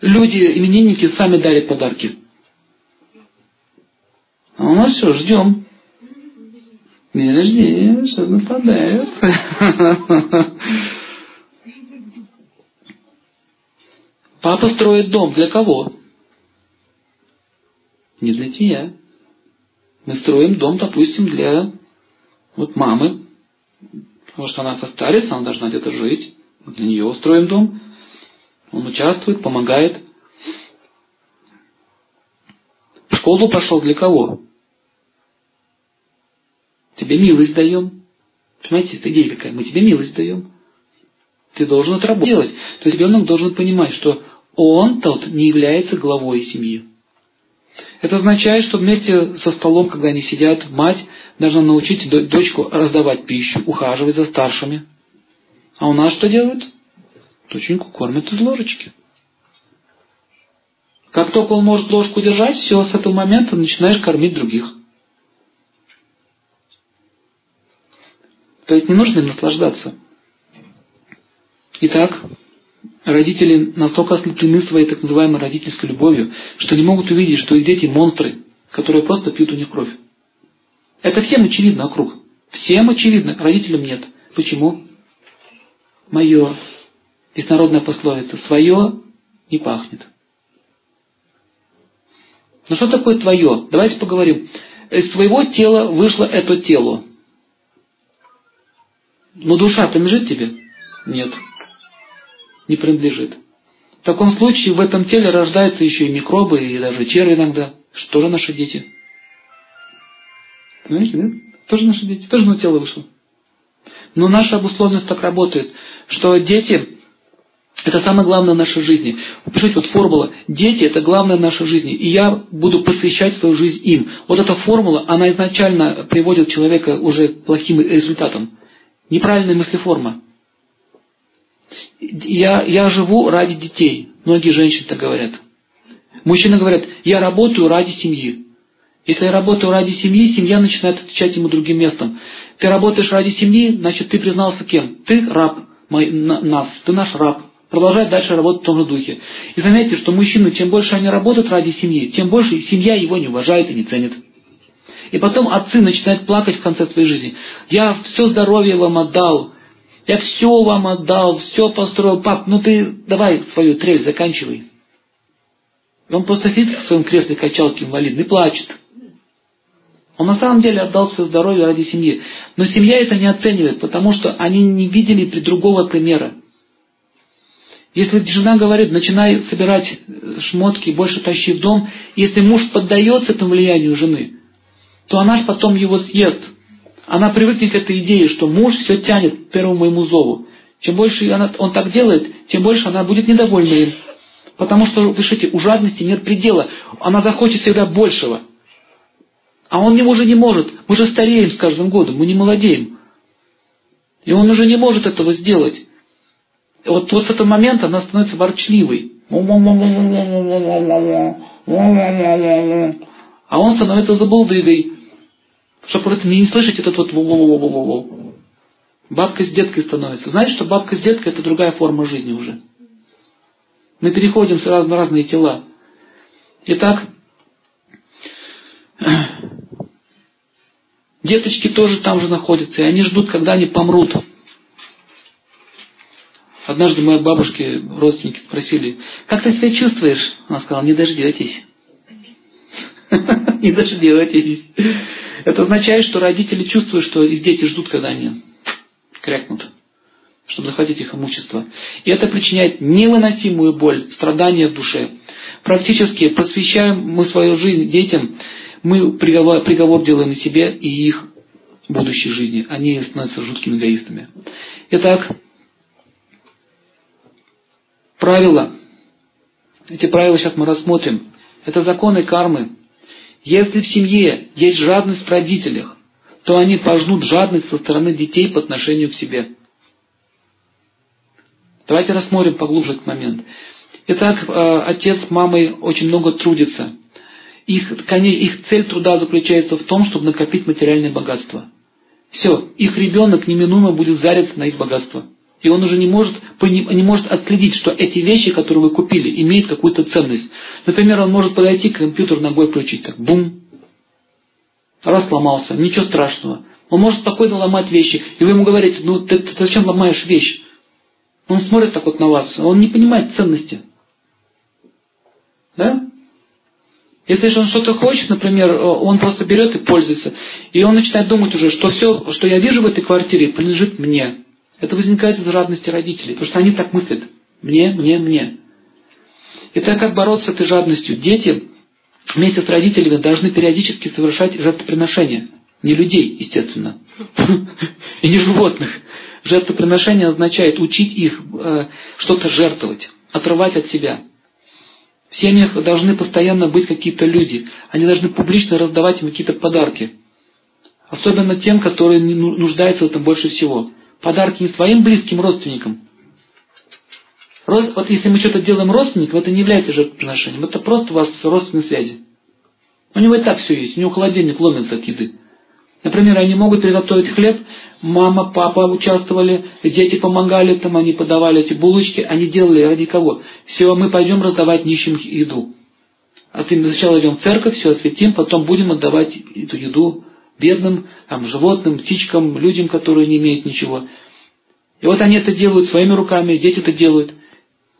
Люди, именинники, сами дарят подарки. А у нас все, ждем. День рождения, что нападает. Папа строит дом. Для кого? Не для тебя. Мы строим дом, допустим, для вот мамы. Потому что она состарится, она должна где-то жить. Для нее строим дом. Он участвует, помогает. В школу пошел для кого? Тебе милость даем. Понимаете, это идея какая? Мы тебе милость даем. Ты должен это работать. делать. То есть ребенок должен понимать, что он тот не является главой семьи. Это означает, что вместе со столом, когда они сидят, мать должна научить дочку раздавать пищу, ухаживать за старшими. А у нас что делают? Доченьку кормят из ложечки. Как только он может ложку держать, все, с этого момента начинаешь кормить других. То есть не нужно им наслаждаться. Итак, родители настолько ослеплены своей так называемой родительской любовью, что не могут увидеть, что их дети монстры, которые просто пьют у них кровь. Это всем очевидно вокруг. Всем очевидно, родителям нет. Почему? Мое. Народная пословица. Свое не пахнет. Но ну что такое твое? Давайте поговорим. Из своего тела вышло это тело. Но душа принадлежит тебе? Нет. Не принадлежит. В таком случае в этом теле рождаются еще и микробы, и даже черви иногда. Что же наши дети? Понимаете, нет? Тоже наши дети, тоже на тело вышло. Но наша обусловленность так работает, что дети – это самое главное в нашей жизни. Пишите вот формула. Дети – это главное в нашей жизни. И я буду посвящать свою жизнь им. Вот эта формула, она изначально приводит человека уже к плохим результатам. Неправильная мыслеформа. Я, я живу ради детей. Многие женщины так говорят. Мужчины говорят, я работаю ради семьи. Если я работаю ради семьи, семья начинает отвечать ему другим местом. Ты работаешь ради семьи, значит, ты признался кем? Ты раб мой, на, нас, ты наш раб. Продолжай дальше работать в том же духе. И заметьте, что мужчины, чем больше они работают ради семьи, тем больше семья его не уважает и не ценит. И потом отцы начинают плакать в конце своей жизни. Я все здоровье вам отдал, я все вам отдал, все построил. Пап, ну ты давай свою трель заканчивай. Он просто сидит в своем кресле качалке инвалидный и плачет. Он на самом деле отдал свое здоровье ради семьи. Но семья это не оценивает, потому что они не видели другого примера. Если жена говорит, начинай собирать шмотки, больше тащи в дом, если муж поддается этому влиянию жены, то она потом его съест. Она привыкнет к этой идее, что муж все тянет к первому моему зову. Чем больше она, он так делает, тем больше она будет недовольна им. Потому что, слышите, у жадности нет предела. Она захочет всегда большего. А он уже не может. Мы же стареем с каждым годом, мы не молодеем. И он уже не может этого сделать. И вот, вот с этого момента она становится ворчливой. А он становится забулдыгой, чтобы просто не слышать этот вот во-во-во-во-во. Бабка с деткой становится. Знаете, что бабка с деткой это другая форма жизни уже. Мы переходим сразу на разные тела. Итак, *clears throat* деточки тоже там же находятся, и они ждут, когда они помрут. Однажды мои бабушки, родственники спросили, как ты себя чувствуешь? Она сказала, не дождетесь. *laughs* Не дождетесь. Это означает, что родители чувствуют, что их дети ждут, когда они крякнут, чтобы захватить их имущество. И это причиняет невыносимую боль, страдания в душе. Практически просвещаем мы свою жизнь детям, мы приговор, приговор делаем себе и их будущей жизни. Они становятся жуткими эгоистами. Итак, правила. Эти правила сейчас мы рассмотрим. Это законы кармы. Если в семье есть жадность в родителях, то они пожнут жадность со стороны детей по отношению к себе. Давайте рассмотрим поглубже этот момент. Итак, э, отец с мамой очень много трудятся. Их, их цель труда заключается в том, чтобы накопить материальное богатство. Все, их ребенок неминуемо будет зариться на их богатство. И он уже не может, не может отследить, что эти вещи, которые вы купили, имеют какую-то ценность. Например, он может подойти к компьютеру ногой включить, так бум, раз сломался, ничего страшного. Он может спокойно ломать вещи, и вы ему говорите, ну ты, ты зачем ломаешь вещь? Он смотрит так вот на вас, он не понимает ценности. Да? Если же он что-то хочет, например, он просто берет и пользуется, и он начинает думать уже, что все, что я вижу в этой квартире, принадлежит мне. Это возникает из жадности родителей, потому что они так мыслят. Мне, мне, мне. И так как бороться с этой жадностью? Дети вместе с родителями должны периодически совершать жертвоприношения. Не людей, естественно. *laughs* И не животных. Жертвоприношение означает учить их э, что-то жертвовать, отрывать от себя. В семьях должны постоянно быть какие-то люди. Они должны публично раздавать им какие-то подарки. Особенно тем, которые ну, нуждаются в этом больше всего. Подарки не своим близким родственникам. Вот если мы что-то делаем родственникам, это не является жертвоприношением. Это просто у вас родственные связи. У него и так все есть. У него холодильник ломится от еды. Например, они могут приготовить хлеб, мама, папа участвовали, дети помогали, там они подавали эти булочки, они делали ради кого? Все, мы пойдем раздавать нищим еду. А ты сначала идем в церковь, все осветим, потом будем отдавать эту еду бедным, там, животным, птичкам, людям, которые не имеют ничего. И вот они это делают своими руками, дети это делают.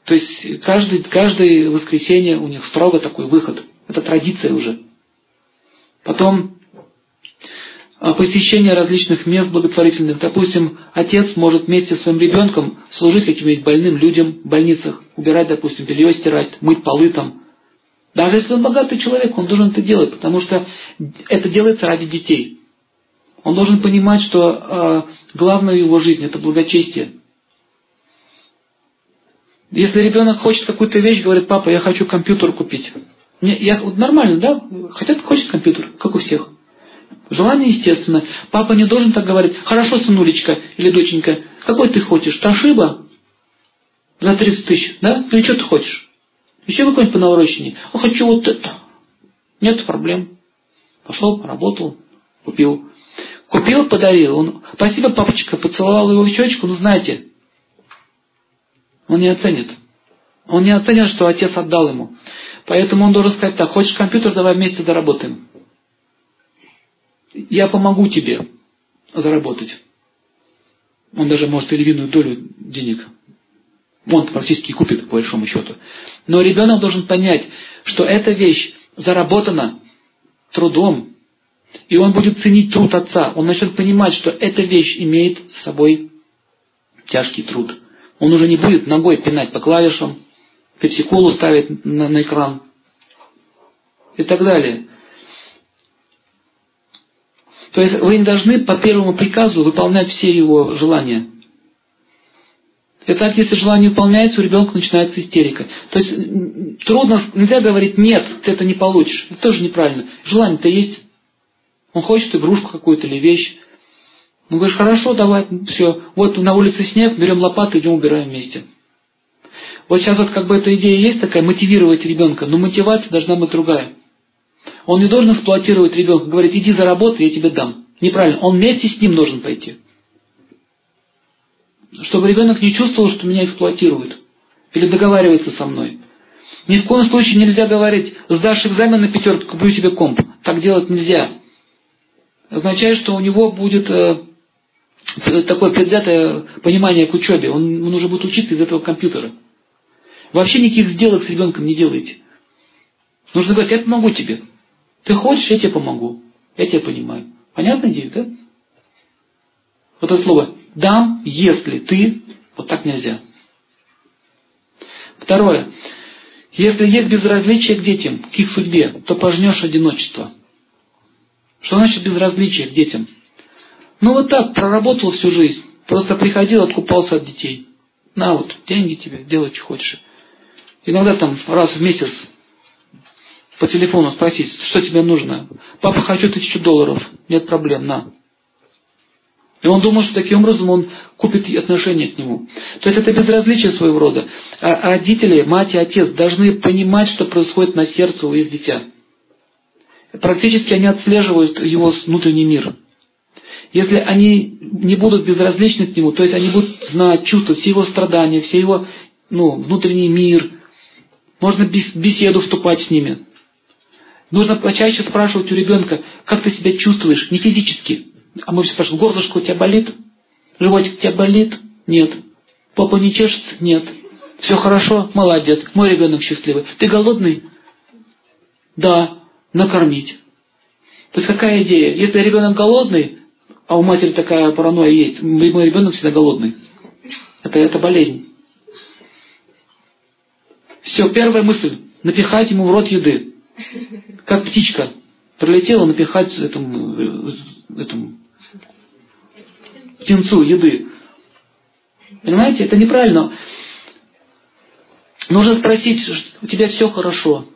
То есть каждый, каждое воскресенье у них строго такой выход. Это традиция уже. Потом а, посещение различных мест благотворительных. Допустим, отец может вместе с своим ребенком служить каким-нибудь больным людям в больницах, убирать, допустим, белье стирать, мыть полы там. Даже если он богатый человек, он должен это делать, потому что это делается ради детей. Он должен понимать, что э, главное в его жизни – это благочестие. Если ребенок хочет какую-то вещь, говорит, папа, я хочу компьютер купить. Мне, я, вот нормально, да? Хотят, хочет компьютер, как у всех. Желание естественно. Папа не должен так говорить. Хорошо, сынулечка или доченька, какой ты хочешь? Ташиба? За 30 тысяч, да? Или что ты хочешь? Еще какой-нибудь по наворочению. Я хочу вот это. Нет проблем. Пошел, поработал, купил. Купил, подарил. Он, спасибо, папочка, поцеловал его в щечку, ну знаете, он не оценит. Он не оценит, что отец отдал ему. Поэтому он должен сказать так, хочешь компьютер, давай вместе заработаем. Я помогу тебе заработать. Он даже может и львиную долю денег. Он практически купит, по большому счету. Но ребенок должен понять, что эта вещь заработана трудом, и он будет ценить труд отца. Он начнет понимать, что эта вещь имеет с собой тяжкий труд. Он уже не будет ногой пинать по клавишам, пепсиколу ставить на, на экран и так далее. То есть вы не должны по первому приказу выполнять все его желания. И так, если желание выполняется, у ребенка начинается истерика. То есть трудно, нельзя говорить, нет, ты это не получишь. Это тоже неправильно. Желание-то есть. Он хочет игрушку какую-то или вещь. Ну, говоришь, хорошо, давай, все. Вот на улице снег, берем лопату, идем убираем вместе. Вот сейчас вот как бы эта идея есть такая, мотивировать ребенка, но мотивация должна быть другая. Он не должен эксплуатировать ребенка, говорить, иди заработай, я тебе дам. Неправильно. Он вместе с ним должен пойти. Чтобы ребенок не чувствовал, что меня эксплуатируют. Или договаривается со мной. Ни в коем случае нельзя говорить, сдашь экзамен на пятерку, куплю тебе комп. Так делать нельзя. Означает, что у него будет э, такое предвзятое понимание к учебе. Он, он уже будет учиться из этого компьютера. Вообще никаких сделок с ребенком не делайте. Нужно говорить, я помогу тебе. Ты хочешь, я тебе помогу. Я тебя понимаю. Понятная идея, да? Вот это слово «дам, если ты», вот так нельзя. Второе. Если есть безразличие к детям, к их судьбе, то пожнешь одиночество. Что значит безразличие к детям? Ну вот так, проработал всю жизнь. Просто приходил, откупался от детей. На вот, деньги тебе, делай, что хочешь. Иногда там раз в месяц по телефону спросить, что тебе нужно. Папа, хочу тысячу долларов. Нет проблем, на. И он думал, что таким образом он купит отношение к нему. То есть это безразличие своего рода. А родители, мать и отец должны понимать, что происходит на сердце у их дитя. Практически они отслеживают его внутренний мир. Если они не будут безразличны к нему, то есть они будут знать, чувствовать все его страдания, все его ну, внутренний мир, можно беседу вступать с ними. Нужно почаще спрашивать у ребенка, как ты себя чувствуешь, не физически. А мы спрашиваем, горлышко у тебя болит? Животик у тебя болит? Нет. Папа не чешется? Нет. Все хорошо? Молодец. Мой ребенок счастливый. Ты голодный? Да. Накормить. То есть какая идея? Если ребенок голодный, а у матери такая паранойя есть, мой ребенок всегда голодный. Это, это болезнь. Все, первая мысль. Напихать ему в рот еды. Как птичка. Прилетела напихать этому, этому птенцу еды. Понимаете, это неправильно. Нужно спросить, у тебя все хорошо.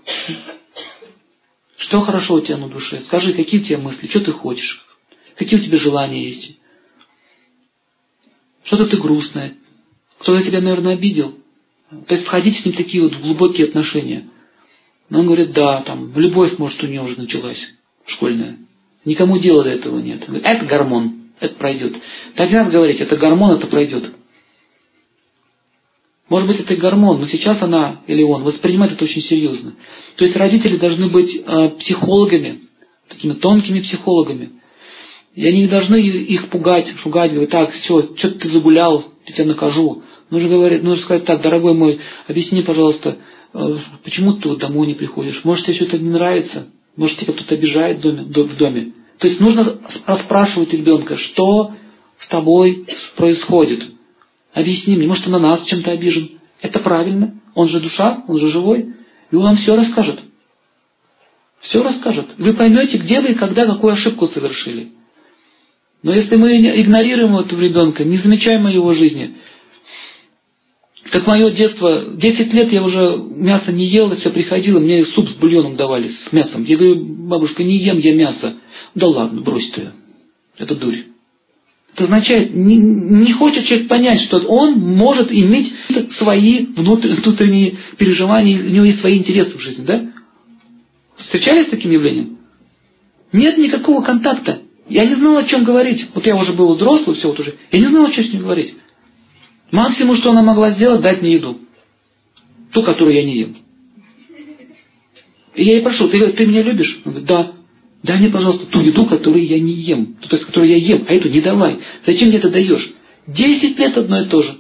Что хорошо у тебя на душе? Скажи, какие у тебя мысли, что ты хочешь? Какие у тебя желания есть? Что-то ты грустная. Кто-то тебя, наверное, обидел. То есть входить с ним такие вот глубокие отношения. Но он говорит, да, там, любовь, может, у нее уже началась, школьная. Никому дела до этого нет. Это гормон, это пройдет. Так надо говорить, это гормон, это пройдет. Может быть, это гормон, но сейчас она или он воспринимает это очень серьезно. То есть родители должны быть э, психологами, такими тонкими психологами. И они не должны их пугать, шугать, говорить, так, все, что ты загулял, я тебя накажу. Нужно, говорить, нужно сказать так, дорогой мой, объясни, пожалуйста, э, почему ты домой не приходишь? Может, тебе что-то не нравится? Может, тебя кто-то обижает в доме, в доме? То есть нужно расспрашивать ребенка, что с тобой происходит. Объясни мне, может, он на нас чем-то обижен. Это правильно. Он же душа, он же живой. И он вам все расскажет. Все расскажет. Вы поймете, где вы и когда какую ошибку совершили. Но если мы игнорируем этого ребенка, не замечаем его жизни, как мое детство, 10 лет я уже мясо не ел, все приходило, мне суп с бульоном давали, с мясом. Я говорю, бабушка, не ем я мясо. Да ладно, брось ты. Это дурь. Это означает, не, не хочет человек понять, что он может иметь свои внутренние переживания, у него есть свои интересы в жизни, да? Встречались с таким явлением? Нет никакого контакта. Я не знал, о чем говорить. Вот я уже был взрослый, все вот уже. Я не знал, о чем с ним говорить. Максимум, что она могла сделать, дать мне еду. Ту, которую я не ем. И я ей прошу, ты, ты меня любишь? Он говорит, да. Дай мне, пожалуйста, ту еду, которую я не ем. То есть, которую я ем, а эту не давай. Зачем мне это даешь? Десять лет одно и то же.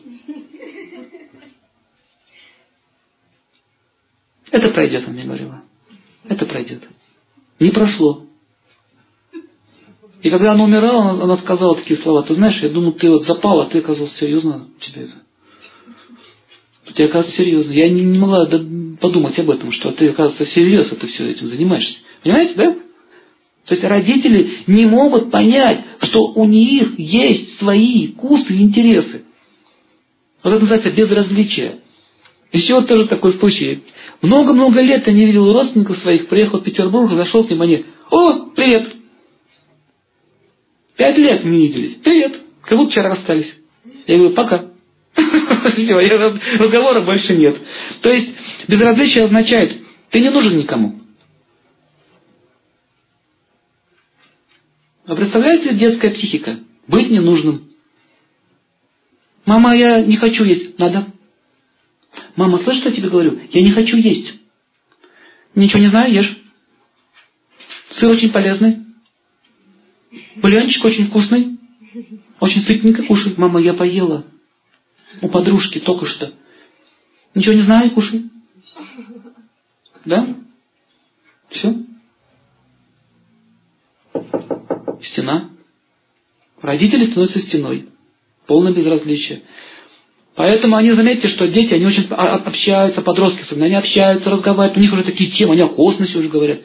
Это пройдет, она мне говорила. Это пройдет. Не прошло. И когда она умирала, она, она сказала такие слова, ты знаешь, я думал, ты вот запал, а ты оказался серьезно у тебя это. Тебя оказывается серьезно. Я не, не могла подумать об этом, что ты, оказывается, всерьез это все этим занимаешься. Понимаете, да? То есть родители не могут понять, что у них есть свои вкусы и интересы. Вот это называется безразличие. Еще вот тоже такой случай. Много-много лет я не видел родственников своих, приехал в Петербург, зашел к ним, они, о, привет, Пять лет не виделись. Привет. Как будто вчера расстались. Я говорю, пока. *laughs* Все, разговора больше нет. То есть безразличие означает, ты не нужен никому. А представляете, детская психика? Быть ненужным. Мама, я не хочу есть. Надо. Мама, слышишь, что я тебе говорю? Я не хочу есть. Ничего не знаю, ешь. Сыр очень полезный. Бульончик очень вкусный. Очень сытненько кушай. Мама, я поела. У подружки только что. Ничего не знаю, кушай. Да? Все. Стена. Родители становятся стеной. Полное безразличие. Поэтому они, заметьте, что дети, они очень общаются, подростки особенно, они общаются, разговаривают, у них уже такие темы, они о космосе уже говорят.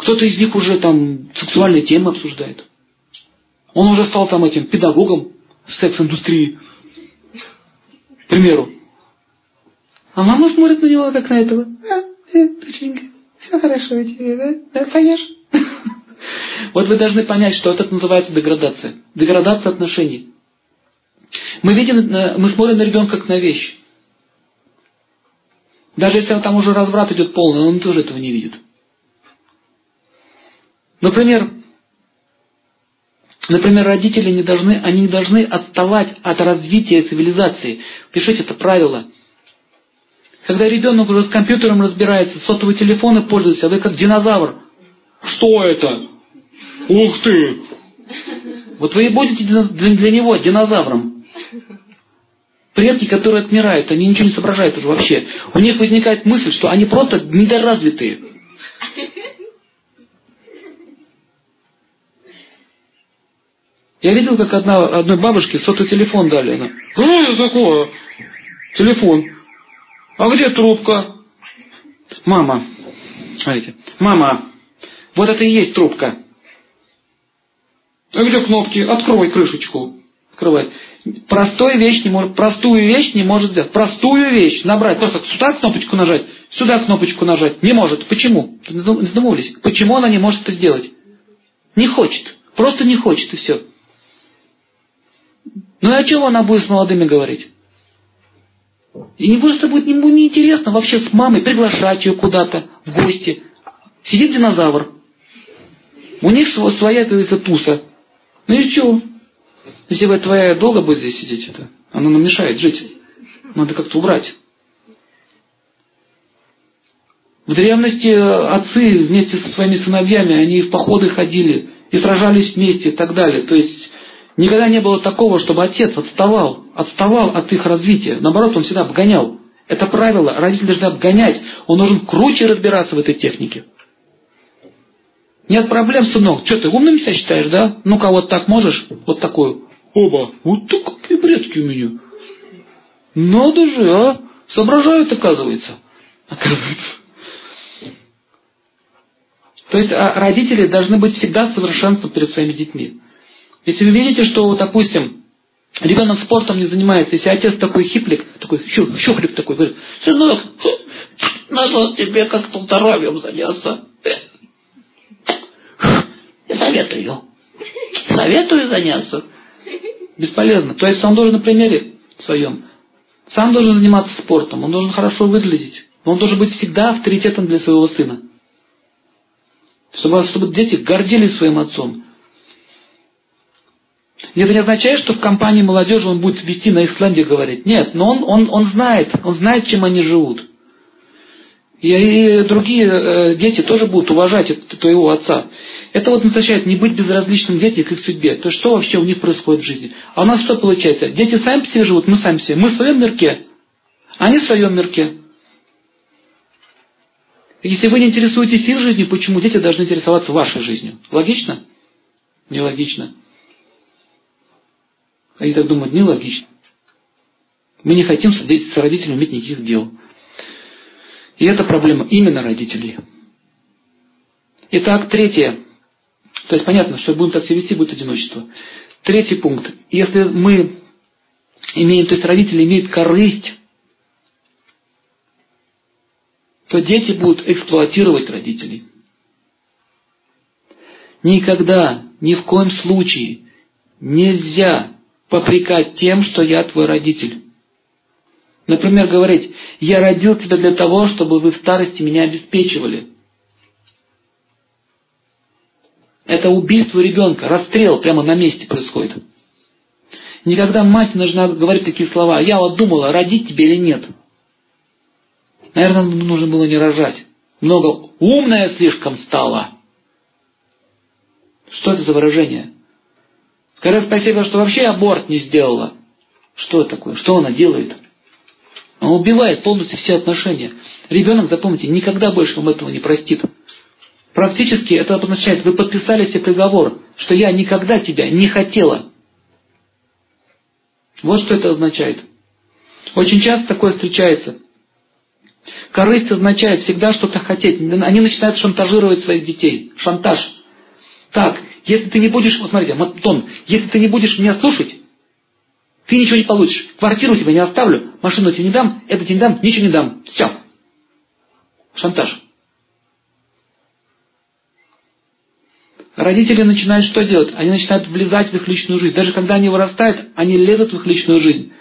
Кто-то из них уже там сексуальные темы обсуждает. Он уже стал там этим педагогом секс-индустрии. К примеру. А мама смотрит на него, как на этого. А, э, доченька, все хорошо у тебя, да? Да, поешь? *laughs* Вот вы должны понять, что это называется деградация. Деградация отношений. Мы видим, э, мы смотрим на ребенка как на вещь. Даже если там уже разврат идет полный, он тоже этого не видит. Например, например, родители не должны, они не должны отставать от развития цивилизации. Пишите это правило. Когда ребенок уже с компьютером разбирается, сотовые телефоны пользуется, а вы как динозавр. Что это? Ух ты! Вот вы и будете для него динозавром. Предки, которые отмирают, они ничего не соображают уже вообще. У них возникает мысль, что они просто недоразвитые. Я видел, как одна, одной бабушке сотовый телефон дали. Она, что это такое? Телефон. А где трубка? Мама. Смотрите. Мама. Вот это и есть трубка. А где кнопки? Открой крышечку. Открывай. Простую вещь не может, простую вещь не может сделать. Простую вещь набрать. Просто сюда кнопочку нажать, сюда кнопочку нажать. Не может. Почему? Задумывались. Почему она не может это сделать? Не хочет. Просто не хочет и все. Ну и о чем она будет с молодыми говорить? И не просто будет ему неинтересно вообще с мамой приглашать ее куда-то в гости. Сидит динозавр. У них своя, говорится, туса. Ну и что? Если бы твоя долго будет здесь сидеть, это, она нам мешает жить. Надо как-то убрать. В древности отцы вместе со своими сыновьями, они в походы ходили и сражались вместе и так далее. То есть Никогда не было такого, чтобы отец отставал, отставал от их развития. Наоборот, он всегда обгонял. Это правило. Родители должны обгонять. Он должен круче разбираться в этой технике. Нет проблем, сынок. Что ты умным себя считаешь, да? Ну-ка, вот так можешь? Вот такую. Оба. Вот так какие предки у меня. Надо же, а? Соображают, оказывается. Оказывается. То есть а родители должны быть всегда совершенством перед своими детьми. Если вы видите, что, допустим, ребенок спортом не занимается, если отец такой хиплик, такой щухлик такой, говорит, сынок, надо тебе как-то здоровьем заняться. Я советую. Советую заняться. Бесполезно. То есть он должен на примере своем. Сам должен заниматься спортом, он должен хорошо выглядеть. Но он должен быть всегда авторитетом для своего сына. Чтобы, чтобы дети гордились своим отцом. Это не означает, что в компании молодежи он будет вести на Исландии говорить. Нет, но он, он, он знает, он знает, чем они живут. И, и другие э, дети тоже будут уважать твоего отца. Это вот означает не быть безразличным детям к их судьбе. То есть что вообще у них происходит в жизни? А у нас что получается? Дети сами себе живут, мы сами себе. Мы в своем мирке, они в своем мирке. Если вы не интересуетесь их жизнью, почему дети должны интересоваться вашей жизнью? Логично? Нелогично. Они так думают, нелогично. Мы не хотим с родителями иметь никаких дел. И это проблема именно родителей. Итак, третье. То есть понятно, что будем так себя вести, будет одиночество. Третий пункт. Если мы имеем, то есть родители имеют корысть, то дети будут эксплуатировать родителей. Никогда, ни в коем случае нельзя попрекать тем, что я твой родитель. Например, говорить, я родил тебя для того, чтобы вы в старости меня обеспечивали. Это убийство ребенка, расстрел прямо на месте происходит. Никогда мать не нужно говорить такие слова. Я вот думала, родить тебе или нет. Наверное, нужно было не рожать. Много умная слишком стала. Что это за выражение? Скажи спасибо, что вообще аборт не сделала. Что это такое? Что она делает? Она убивает полностью все отношения. Ребенок, запомните, никогда больше вам этого не простит. Практически это означает, вы подписали себе приговор, что я никогда тебя не хотела. Вот что это означает. Очень часто такое встречается. Корысть означает всегда что-то хотеть. Они начинают шантажировать своих детей. Шантаж. Так, если ты не будешь, вот смотрите, Тон, если ты не будешь меня слушать, ты ничего не получишь. Квартиру тебе не оставлю, машину тебе не дам, это тебе не дам, ничего не дам. Все. Шантаж. Родители начинают что делать? Они начинают влезать в их личную жизнь. Даже когда они вырастают, они лезут в их личную жизнь.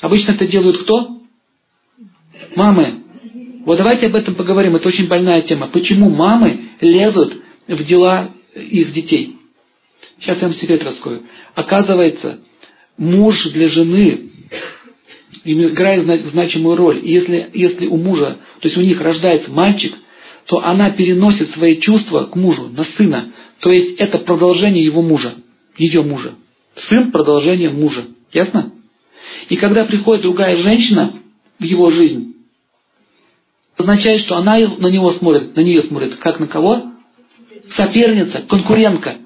Обычно это делают кто? Мамы. Вот давайте об этом поговорим. Это очень больная тема. Почему мамы лезут в дела их детей? Сейчас я вам секрет раскрою. Оказывается, муж для жены играет значимую роль. И если, если у мужа, то есть у них рождается мальчик, то она переносит свои чувства к мужу, на сына. То есть это продолжение его мужа, ее мужа. Сын – продолжение мужа. Ясно? И когда приходит другая женщина в его жизнь, означает, что она на него смотрит, на нее смотрит, как на кого? Соперница, конкурентка.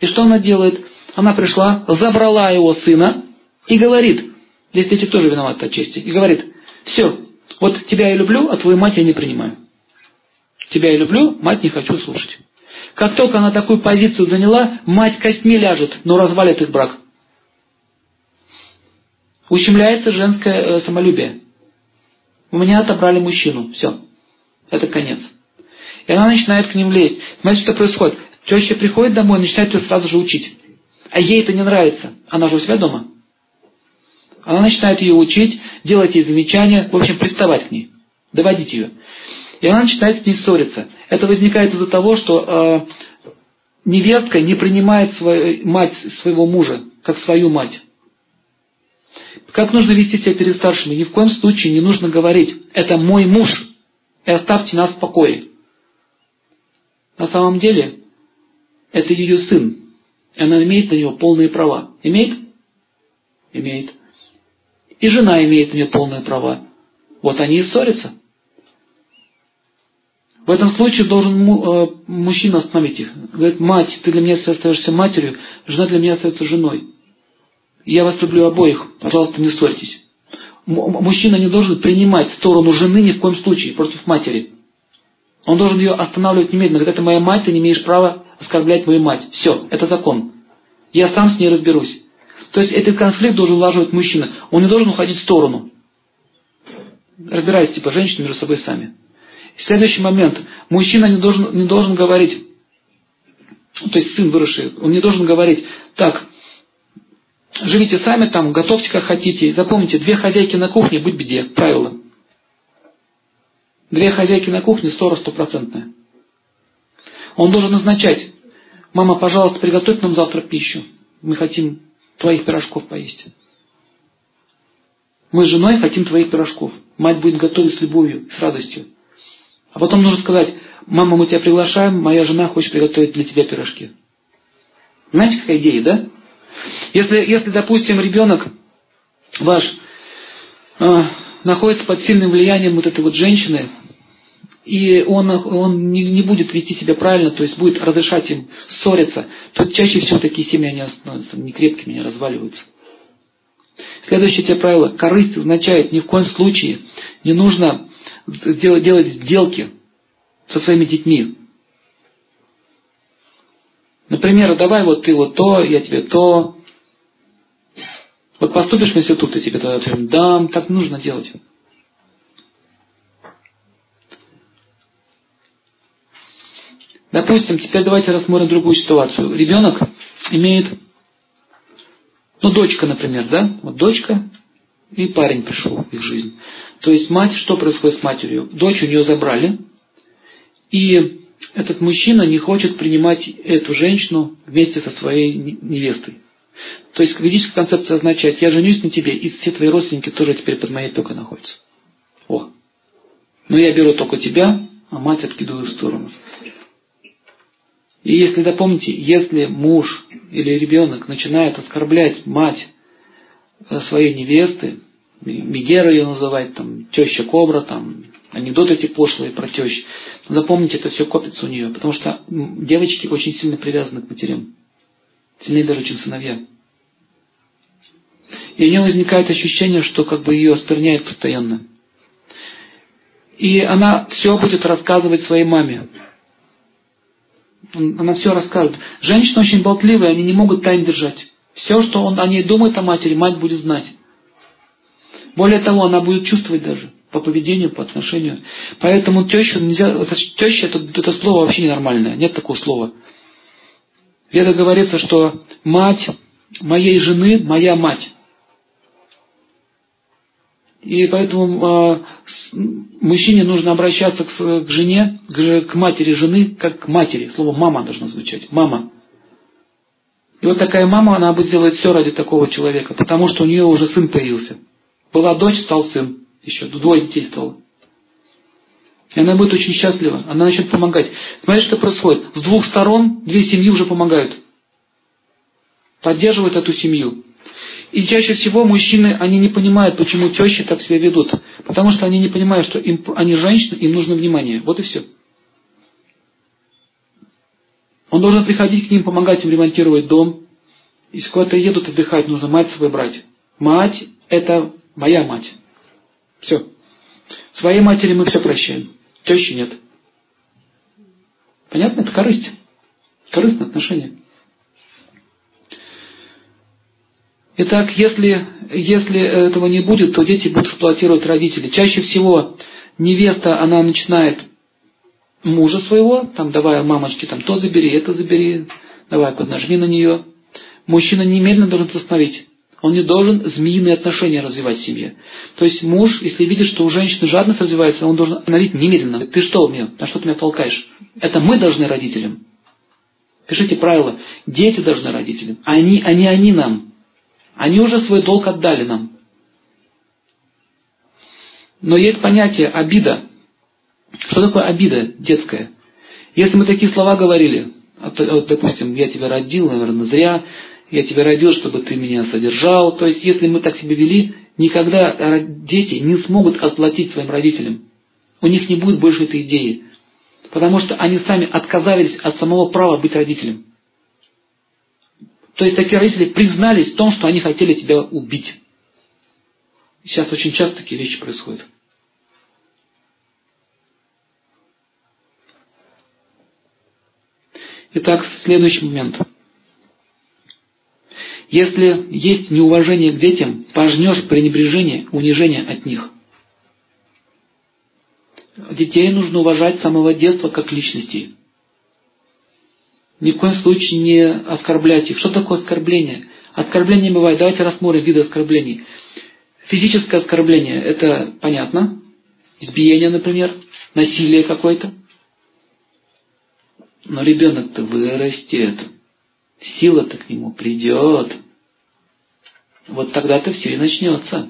И что она делает? Она пришла, забрала его сына и говорит, здесь дети тоже виноваты отчасти, и говорит, все, вот тебя я люблю, а твою мать я не принимаю. Тебя я люблю, мать не хочу слушать. Как только она такую позицию заняла, мать костьми ляжет, но развалит их брак. Ущемляется женское э, самолюбие. У меня отобрали мужчину. Все. Это конец. И она начинает к ним лезть. Смотрите, что происходит. Теща приходит домой и начинает ее сразу же учить. А ей это не нравится. Она же у себя дома. Она начинает ее учить, делать ей замечания, в общем, приставать к ней, доводить ее. И она начинает с ней ссориться. Это возникает из-за того, что э, невестка не принимает свою, мать своего мужа, как свою мать. Как нужно вести себя перед старшими? Ни в коем случае не нужно говорить, это мой муж, и оставьте нас в покое. На самом деле, это ее сын, и она имеет на него полные права. Имеет? Имеет. И жена имеет на нее полные права. Вот они и ссорятся. В этом случае должен э, мужчина остановить их. Говорит, мать, ты для меня остаешься матерью, жена для меня остается женой. Я вас люблю обоих, пожалуйста, не ссорьтесь. Мужчина не должен принимать сторону жены ни в коем случае против матери. Он должен ее останавливать немедленно. Говорит, это моя мать, ты не имеешь права оскорблять мою мать. Все, это закон. Я сам с ней разберусь. То есть этот конфликт должен улаживать мужчина. Он не должен уходить в сторону. Разбирайтесь, типа, женщины между собой сами. Следующий момент. Мужчина не должен, не должен говорить, то есть сын выросший, он не должен говорить, так, живите сами там, готовьте как хотите. Запомните, две хозяйки на кухне, будь беде, правило. Две хозяйки на кухне, ссора стопроцентная. Он должен назначать, мама, пожалуйста, приготовь нам завтра пищу. Мы хотим твоих пирожков поесть. Мы с женой хотим твоих пирожков. Мать будет готовить с любовью, с радостью. А потом нужно сказать, мама, мы тебя приглашаем, моя жена хочет приготовить для тебя пирожки. Знаете, какая идея, да? Если, если допустим, ребенок ваш э, находится под сильным влиянием вот этой вот женщины, и он, он не, не будет вести себя правильно, то есть будет разрешать им ссориться, то чаще всего такие семьи они становятся некрепкими, не разваливаются. Следующее тебе правило. Корысть означает ни в коем случае не нужно делать, делать сделки со своими детьми. Например, давай вот ты вот то, я тебе то. Вот поступишь в институт, я тебе тогда дам. Так нужно делать. Допустим, теперь давайте рассмотрим другую ситуацию. Ребенок имеет, ну, дочка, например, да? Вот дочка и парень пришел в их жизнь. То есть мать, что происходит с матерью? Дочь у нее забрали, и этот мужчина не хочет принимать эту женщину вместе со своей невестой. То есть ведическая концепция означает, я женюсь на тебе, и все твои родственники тоже теперь под моей опекой находятся. О. Но я беру только тебя, а мать откидываю в сторону. И если, допомните, если муж или ребенок начинает оскорблять мать э, своей невесты, Мегера ее называть, там, теща кобра, там, анекдоты эти пошлые про тещ, запомните, это все копится у нее, потому что девочки очень сильно привязаны к матерям. Сильнее даже, чем сыновья. И у нее возникает ощущение, что как бы ее оскверняет постоянно. И она все будет рассказывать своей маме. Она все расскажет. Женщины очень болтливые, они не могут тайн держать. Все, что он о ней думает о матери, мать будет знать. Более того, она будет чувствовать даже по поведению, по отношению. Поэтому тещу нельзя... Теща это, это слово вообще ненормальное. Нет такого слова. В Ведах говорится, что мать моей жены – моя мать. И поэтому э, мужчине нужно обращаться к, к жене, к, к матери жены, как к матери. Слово мама должно звучать. Мама. И вот такая мама, она будет делать все ради такого человека, потому что у нее уже сын появился. Была дочь, стал сын. Еще двое детей стало. И она будет очень счастлива. Она начнет помогать. Смотрите, что происходит. С двух сторон две семьи уже помогают. Поддерживают эту семью. И чаще всего мужчины, они не понимают, почему тещи так себя ведут. Потому что они не понимают, что им, они женщины, им нужно внимание. Вот и все. Он должен приходить к ним, помогать им ремонтировать дом. Если куда-то едут отдыхать, нужно мать свою брать. Мать – это моя мать. Все. Своей матери мы все прощаем. Тещи нет. Понятно? Это корысть. Корыстное отношение. Итак, если, если этого не будет, то дети будут эксплуатировать родителей. Чаще всего невеста, она начинает мужа своего, там, давай мамочке, там, то забери, это забери, давай поднажми на нее. Мужчина немедленно должен остановить. Он не должен змеиные отношения развивать в семье. То есть муж, если видит, что у женщины жадность развивается, он должен остановить немедленно. Ты что мне? На что ты меня толкаешь? Это мы должны родителям. Пишите правила. Дети должны родителям. Они, они, они нам. Они уже свой долг отдали нам. Но есть понятие обида. Что такое обида детская? Если мы такие слова говорили, вот, допустим, я тебя родил, наверное, зря, я тебя родил, чтобы ты меня содержал. То есть, если мы так себя вели, никогда дети не смогут отплатить своим родителям. У них не будет больше этой идеи. Потому что они сами отказались от самого права быть родителем. То есть такие родители признались в том, что они хотели тебя убить. Сейчас очень часто такие вещи происходят. Итак, следующий момент – если есть неуважение к детям, пожнешь пренебрежение, унижение от них. Детей нужно уважать с самого детства как личностей. Ни в коем случае не оскорблять их. Что такое оскорбление? Оскорбление бывает. Давайте рассмотрим виды оскорблений. Физическое оскорбление – это понятно. Избиение, например, насилие какое-то. Но ребенок-то вырастет сила-то к нему придет. Вот тогда-то все и начнется.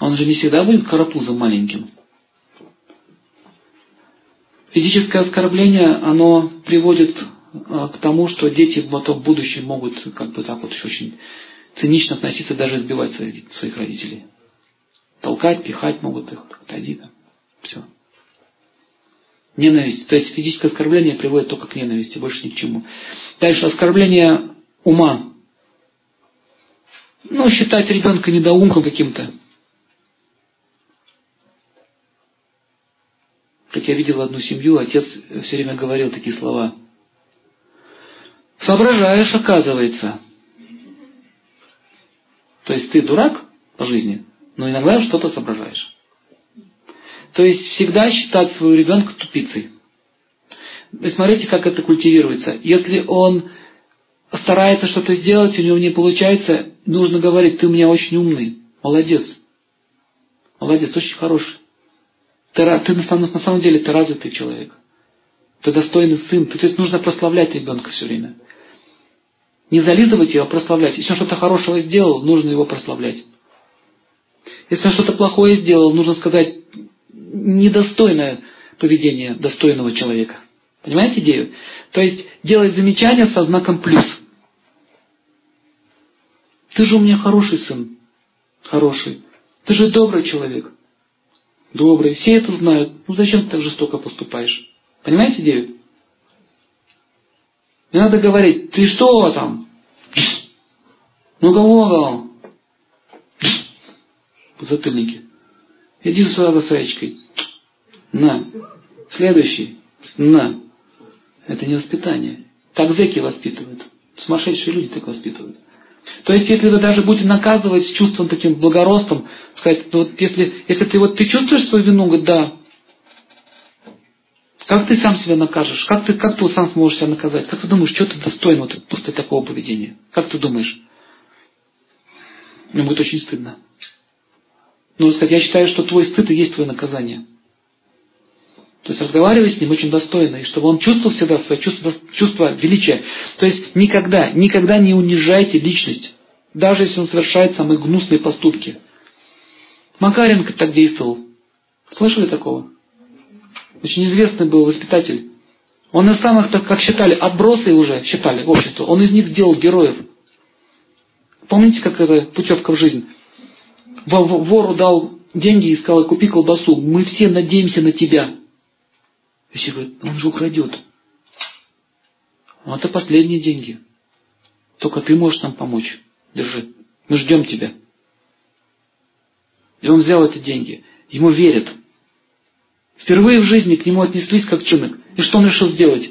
Он же не всегда будет карапузом маленьким. Физическое оскорбление, оно приводит э, к тому, что дети потом в будущем могут как бы так вот очень цинично относиться, даже избивать своих, своих родителей. Толкать, пихать могут их, отойди там. Все. Ненависть. То есть физическое оскорбление приводит только к ненависти, больше ни к чему. Дальше оскорбление ума. Ну, считать ребенка недоумком каким-то. Как я видел одну семью, отец все время говорил такие слова. Соображаешь, оказывается. То есть ты дурак по жизни, но иногда что-то соображаешь. То есть всегда считать своего ребенка тупицей. И смотрите, как это культивируется. Если он старается что-то сделать, у него не получается, нужно говорить, ты у меня очень умный, молодец. Молодец, очень хороший. Ты, ты на, самом деле ты развитый человек. Ты достойный сын. То есть нужно прославлять ребенка все время. Не зализывать его, а прославлять. Если он что-то хорошего сделал, нужно его прославлять. Если он что-то плохое сделал, нужно сказать недостойное поведение достойного человека. Понимаете идею? То есть делать замечания со знаком плюс. Ты же у меня хороший сын. Хороший. Ты же добрый человек. Добрый. Все это знают. Ну зачем ты так жестоко поступаешь? Понимаете идею? Не надо говорить, ты что там? Ну кого дал? Затыльники. Иди сюда за саечкой. На. Следующий. На. Это не воспитание. Так зеки воспитывают. Сумасшедшие люди так воспитывают. То есть, если вы даже будете наказывать с чувством таким благородством, сказать, ну, вот если, если ты вот ты чувствуешь свою вину, говорит, да. Как ты сам себя накажешь? Как ты, как ты сам сможешь себя наказать? Как ты думаешь, что ты достоин вот после такого поведения? Как ты думаешь? Мне будет очень стыдно. Ну, сказать, я считаю, что твой стыд и есть твое наказание. То есть разговаривать с ним очень достойно, и чтобы он чувствовал всегда свое чувство, чувство величия. То есть никогда, никогда не унижайте личность, даже если он совершает самые гнусные поступки. Макаренко так действовал. Слышали такого? Очень известный был воспитатель. Он из самых, так как считали, отбросы уже считали общество. Он из них сделал героев. Помните, как это путевка в жизнь? Вору дал деньги и сказал, купи колбасу. Мы все надеемся на тебя. И все говорят, он же украдет. это последние деньги. Только ты можешь нам помочь. Держи. Мы ждем тебя. И он взял эти деньги. Ему верят. Впервые в жизни к нему отнеслись как чунок. И что он решил сделать?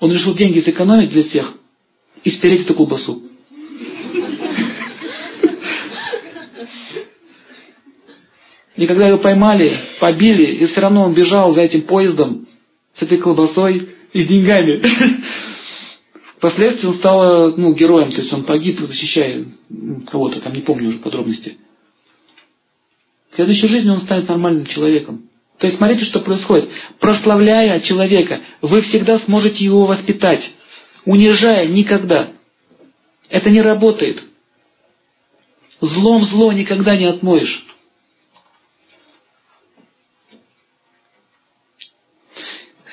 Он решил деньги сэкономить для всех и спереть эту колбасу. И когда его поймали, побили, и все равно он бежал за этим поездом, с этой колбасой и деньгами. *laughs* Впоследствии он стал ну, героем, то есть он погиб, защищая кого-то, там не помню уже подробности. В следующей жизни он станет нормальным человеком. То есть смотрите, что происходит. Прославляя человека, вы всегда сможете его воспитать. Унижая никогда. Это не работает. Злом зло никогда не отмоешь.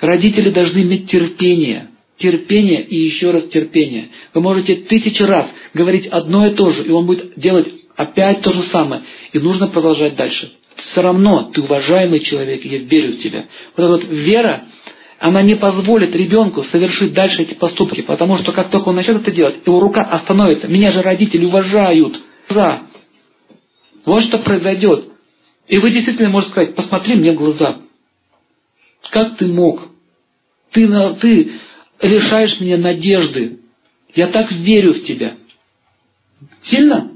Родители должны иметь терпение. Терпение и еще раз терпение. Вы можете тысячи раз говорить одно и то же, и он будет делать опять то же самое. И нужно продолжать дальше. Все равно ты уважаемый человек, и я верю в тебя. Вот эта вот вера, она не позволит ребенку совершить дальше эти поступки, потому что как только он начнет это делать, его рука остановится. Меня же родители уважают. Да. Вот что произойдет. И вы действительно можете сказать, посмотри мне в глаза. Как ты мог? Ты, ты лишаешь меня надежды. Я так верю в тебя. Сильно?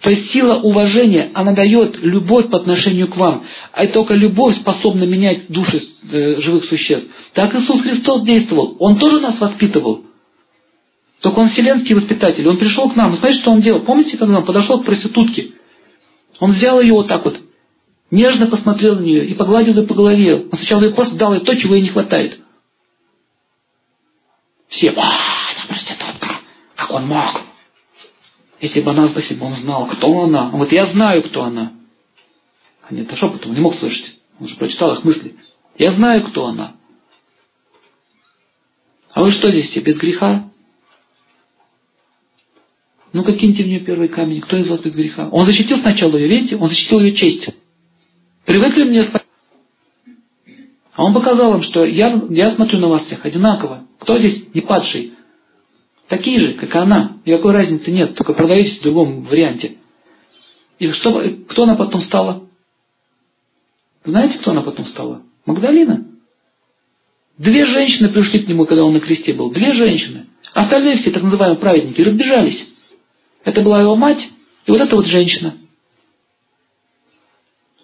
То есть сила уважения, она дает любовь по отношению к вам. А только любовь способна менять души э, живых существ. Так Иисус Христос действовал. Он тоже нас воспитывал. Только он вселенский воспитатель. Он пришел к нам. Вы знаете, что он делал? Помните, когда он подошел к проститутке? Он взял ее вот так вот Нежно посмотрел на нее и погладил ее по голове. Он сначала ей просто дал ей то, чего ей не хватает. Все, а, она проститутка, как он мог? Если бы, она, если бы он знал, кто она. Он говорит, я знаю, кто она. А нет, а шепотом, он не мог слышать. Он же прочитал их мысли. Я знаю, кто она. А вы что здесь все, без греха? Ну, киньте в нее первый камень. Кто из вас без греха? Он защитил сначала ее, видите? Он защитил ее честь. Привыкли мне спать? А он показал им, что я, я смотрю на вас всех одинаково. Кто здесь не падший? Такие же, как и она. Никакой разницы нет, только продаетесь в другом варианте. И что, кто она потом стала? Знаете, кто она потом стала? Магдалина. Две женщины пришли к нему, когда он на кресте был. Две женщины. Остальные все так называемые праведники разбежались. Это была его мать и вот эта вот женщина.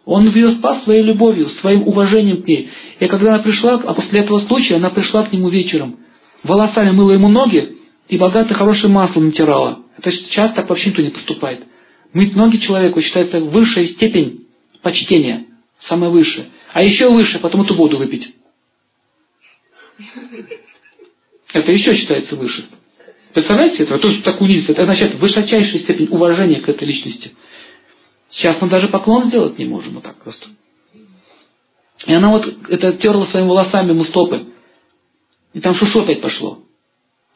Он ее спас своей любовью, своим уважением к ней. И когда она пришла, а после этого случая она пришла к нему вечером, волосами мыла ему ноги и богато хорошее масло натирала. Это часто так вообще никто не поступает. Мыть ноги человеку считается высшая степень почтения, самая высшая. А еще выше, потом эту воду выпить. Это еще считается выше. Представляете это? То, что так унизится, это означает высочайшая степень уважения к этой личности. Сейчас мы даже поклон сделать не можем вот так просто. И она вот это терла своими волосами ему стопы. И там шушу опять пошло.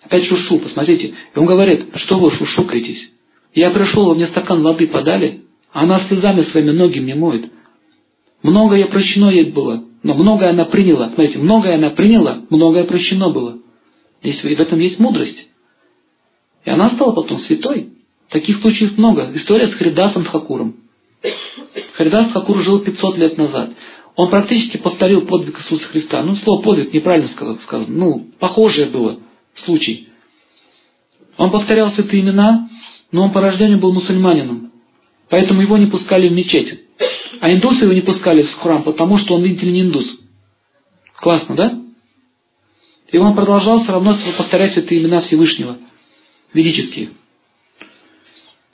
Опять шушу, посмотрите. И он говорит, что вы шушукаетесь? Я пришел, вы мне стакан воды подали, а она слезами своими ноги мне моет. Многое прощено ей было, но многое она приняла. Смотрите, многое она приняла, многое прощено было. Здесь, в этом есть мудрость. И она стала потом святой. Таких случаев много. История с Хридасом Тхакуром. Харидас Хакур жил 500 лет назад. Он практически повторил подвиг Иисуса Христа. Ну, слово подвиг неправильно сказано. Ну, похожее было случай. Он повторял святые имена, но он по рождению был мусульманином. Поэтому его не пускали в мечеть. А индусы его не пускали в храм, потому что он, видите ли, не индус. Классно, да? И он продолжал все равно повторять святые имена Всевышнего, ведические.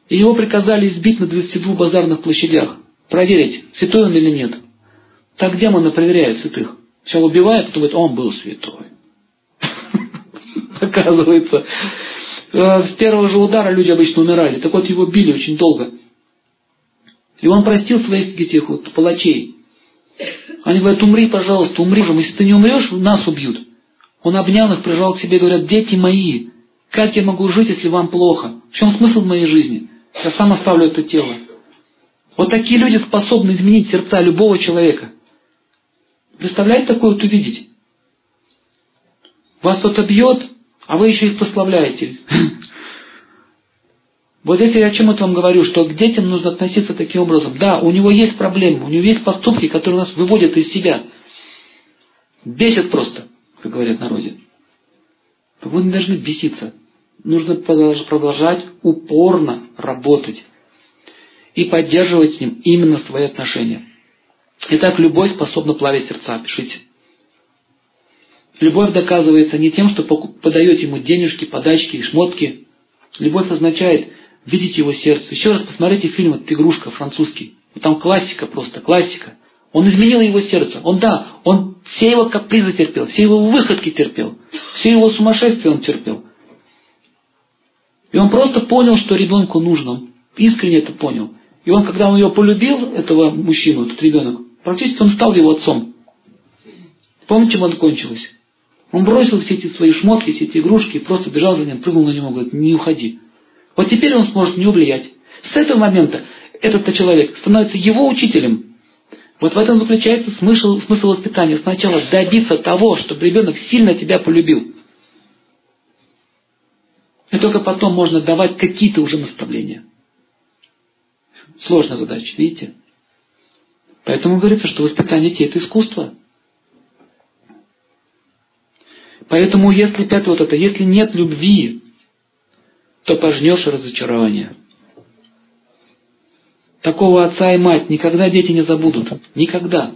И его приказали избить на 22 базарных площадях, проверить, святой он или нет. Так демоны проверяют святых. Сначала убивают, потом говорят, он был святой. *laughs* Оказывается, э, с первого же удара люди обычно умирали. Так вот, его били очень долго. И он простил своих этих вот палачей. Они говорят, умри, пожалуйста, умри. Если ты не умрешь, нас убьют. Он обнял их, прижал к себе говорят, дети мои, как я могу жить, если вам плохо? В чем смысл моей жизни? Я сам оставлю это тело. Вот такие люди способны изменить сердца любого человека. Представляете такое вот увидеть? Вас кто-то бьет, а вы еще их прославляете. *laughs* Вот здесь я о чем это вам говорю, что к детям нужно относиться таким образом. Да, у него есть проблемы, у него есть поступки, которые нас выводят из себя. Бесят просто, как говорят народе. Вы не должны беситься. Нужно продолжать упорно работать и поддерживать с ним именно свои отношения. Итак, любовь способна плавить сердца. Пишите. Любовь доказывается не тем, что подаете ему денежки, подачки и шмотки. Любовь означает видеть его сердце. Еще раз посмотрите фильм вот, «Игрушка» французский. Там классика просто, классика. Он изменил его сердце. Он, да, он все его капризы терпел, все его выходки терпел, все его сумасшествие он терпел. И он просто понял, что ребенку нужно. Он искренне это понял. И он, когда он его полюбил, этого мужчину, этот ребенок, практически он стал его отцом. Помните, чем это кончилось? Он бросил все эти свои шмотки, все эти игрушки, просто бежал за ним, прыгнул на него, говорит, не уходи. Вот теперь он сможет не влиять. С этого момента этот человек становится его учителем. Вот в этом заключается смысл, смысл воспитания. Сначала добиться того, чтобы ребенок сильно тебя полюбил. И только потом можно давать какие-то уже наставления. Сложная задача, видите? Поэтому говорится, что воспитание детей – это искусство. Поэтому, если, опять вот это, если нет любви, то пожнешь разочарование. Такого отца и мать никогда дети не забудут. Никогда.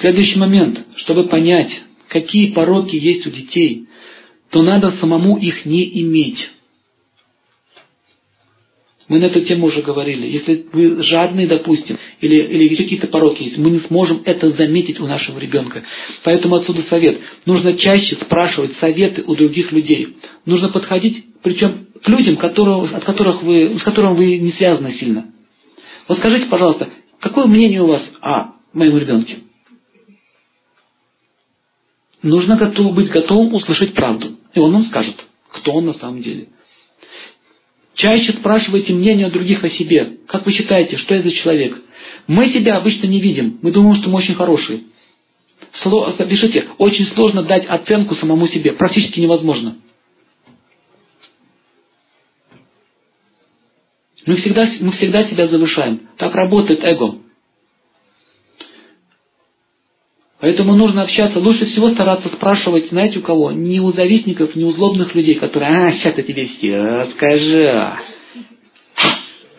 Следующий момент. Чтобы понять, какие пороки есть у детей, то надо самому их не иметь. Мы на эту тему уже говорили. Если вы жадный, допустим, или, или какие-то пороки есть, мы не сможем это заметить у нашего ребенка. Поэтому отсюда совет. Нужно чаще спрашивать советы у других людей. Нужно подходить, причем к людям, которого, от которых вы, с которыми вы не связаны сильно. Вот скажите, пожалуйста, какое мнение у вас о моем ребенке? Нужно готов, быть готовым услышать правду. И он нам скажет, кто он на самом деле. Чаще спрашивайте мнение других о себе. Как вы считаете, что я за человек? Мы себя обычно не видим. Мы думаем, что мы очень хорошие. Сло, пишите, очень сложно дать оценку самому себе. Практически невозможно. Мы всегда, мы всегда себя завышаем. Так работает эго. Поэтому нужно общаться, лучше всего стараться спрашивать, знаете, у кого? Не у завистников, не у злобных людей, которые, а, сейчас я тебе все скажу.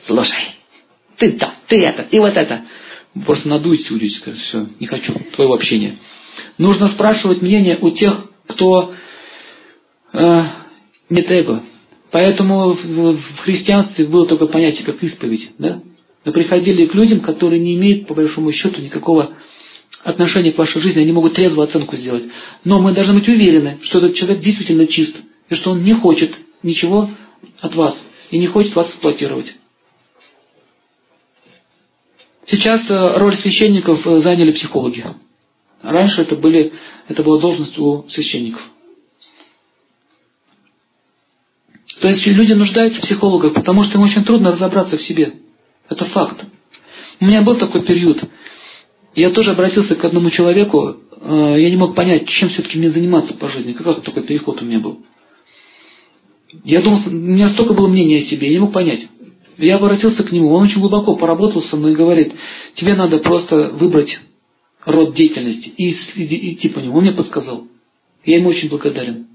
Слушай, ты то, ты это, и вот это. Просто надуйте люди, скажут, все, не хочу твоего общения. Нужно спрашивать мнение у тех, кто э, нет эго, Поэтому в христианстве было только понятие, как исповедь. Да? Мы приходили к людям, которые не имеют, по большому счету, никакого отношения к вашей жизни, они могут трезвую оценку сделать. Но мы должны быть уверены, что этот человек действительно чист, и что он не хочет ничего от вас, и не хочет вас эксплуатировать. Сейчас э, роль священников э, заняли психологи. Раньше это, были, это была должность у священников. То есть люди нуждаются в психологах, потому что им очень трудно разобраться в себе. Это факт. У меня был такой период. Я тоже обратился к одному человеку, э, я не мог понять, чем все-таки мне заниматься по жизни. Как раз такой переход у меня был. Я думал, у меня столько было мнения о себе, я не мог понять. Я обратился к нему, он очень глубоко поработал со мной и говорит, тебе надо просто выбрать род деятельности и идти по нему. Он мне подсказал. Я ему очень благодарен.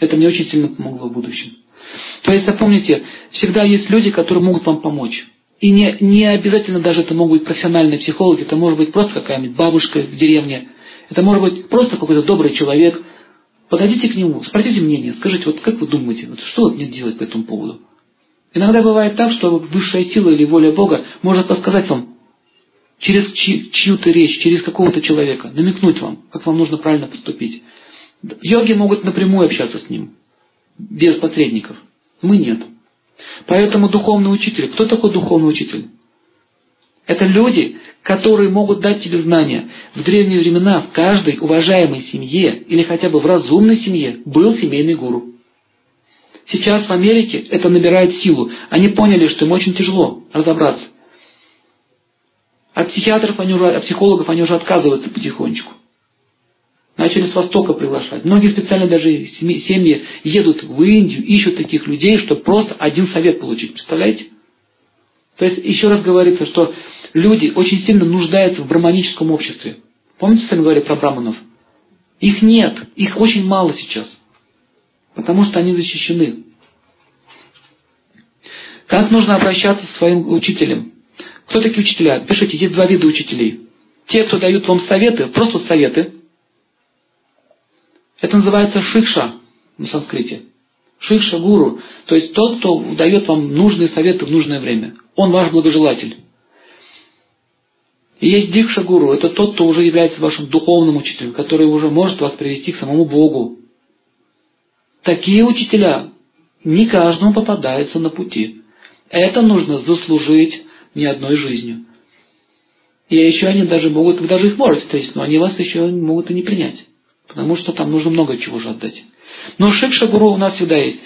Это мне очень сильно помогло в будущем. То есть запомните, всегда есть люди, которые могут вам помочь. И не, не обязательно даже это могут быть профессиональные психологи, это может быть просто какая-нибудь бабушка в деревне, это может быть просто какой-то добрый человек. Подойдите к нему, спросите мнение, скажите, вот как вы думаете, вот что мне делать по этому поводу? Иногда бывает так, что высшая сила или воля Бога может подсказать вам через чью-то речь, через какого-то человека, намекнуть вам, как вам нужно правильно поступить. Йоги могут напрямую общаться с ним без посредников. Мы нет. Поэтому духовный учитель. Кто такой духовный учитель? Это люди, которые могут дать тебе знания. В древние времена в каждой уважаемой семье или хотя бы в разумной семье был семейный гуру. Сейчас в Америке это набирает силу. Они поняли, что им очень тяжело разобраться. От психиатров они уже, от психологов они уже отказываются потихонечку. Начали с Востока приглашать. Многие специально даже семьи едут в Индию, ищут таких людей, чтобы просто один совет получить. Представляете? То есть, еще раз говорится, что люди очень сильно нуждаются в браманическом обществе. Помните, сами говорили про браманов? Их нет, их очень мало сейчас. Потому что они защищены. Как нужно обращаться с своим учителем? Кто такие учителя? Пишите, есть два вида учителей. Те, кто дают вам советы, просто советы, это называется шикша на санскрите. Шикша гуру. То есть тот, кто дает вам нужные советы в нужное время. Он ваш благожелатель. Есть дикша гуру. Это тот, кто уже является вашим духовным учителем, который уже может вас привести к самому Богу. Такие учителя не каждому попадаются на пути. Это нужно заслужить не одной жизнью. И еще они даже могут, вы даже их можете встретить, но они вас еще могут и не принять. Потому что там нужно много чего же отдать. Но шикша-гуру у нас всегда есть.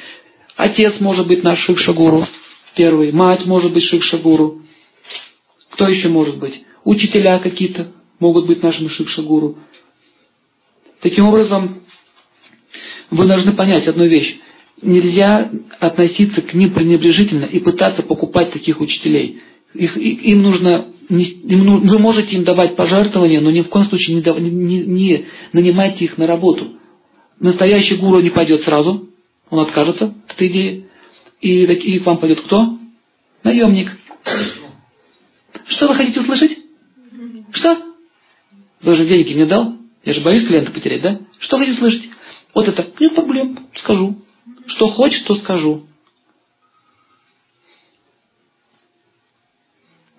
Отец может быть наш шикша-гуру, первый. Мать может быть шикша-гуру. Кто еще может быть? Учителя какие-то могут быть нашими шикша-гуру. Таким образом, вы должны понять одну вещь. Нельзя относиться к ним пренебрежительно и пытаться покупать таких учителей. Их, им нужно вы можете им давать пожертвования, но ни в коем случае не, не, не нанимайте их на работу. Настоящий гуру не пойдет сразу, он откажется от этой идеи. И, и к вам пойдет кто? Наемник. Что вы хотите услышать? Что? Вы же деньги мне дал? Я же боюсь клиента потерять, да? Что хотите услышать? Вот это. Нет проблем, скажу. Что хочешь, то скажу.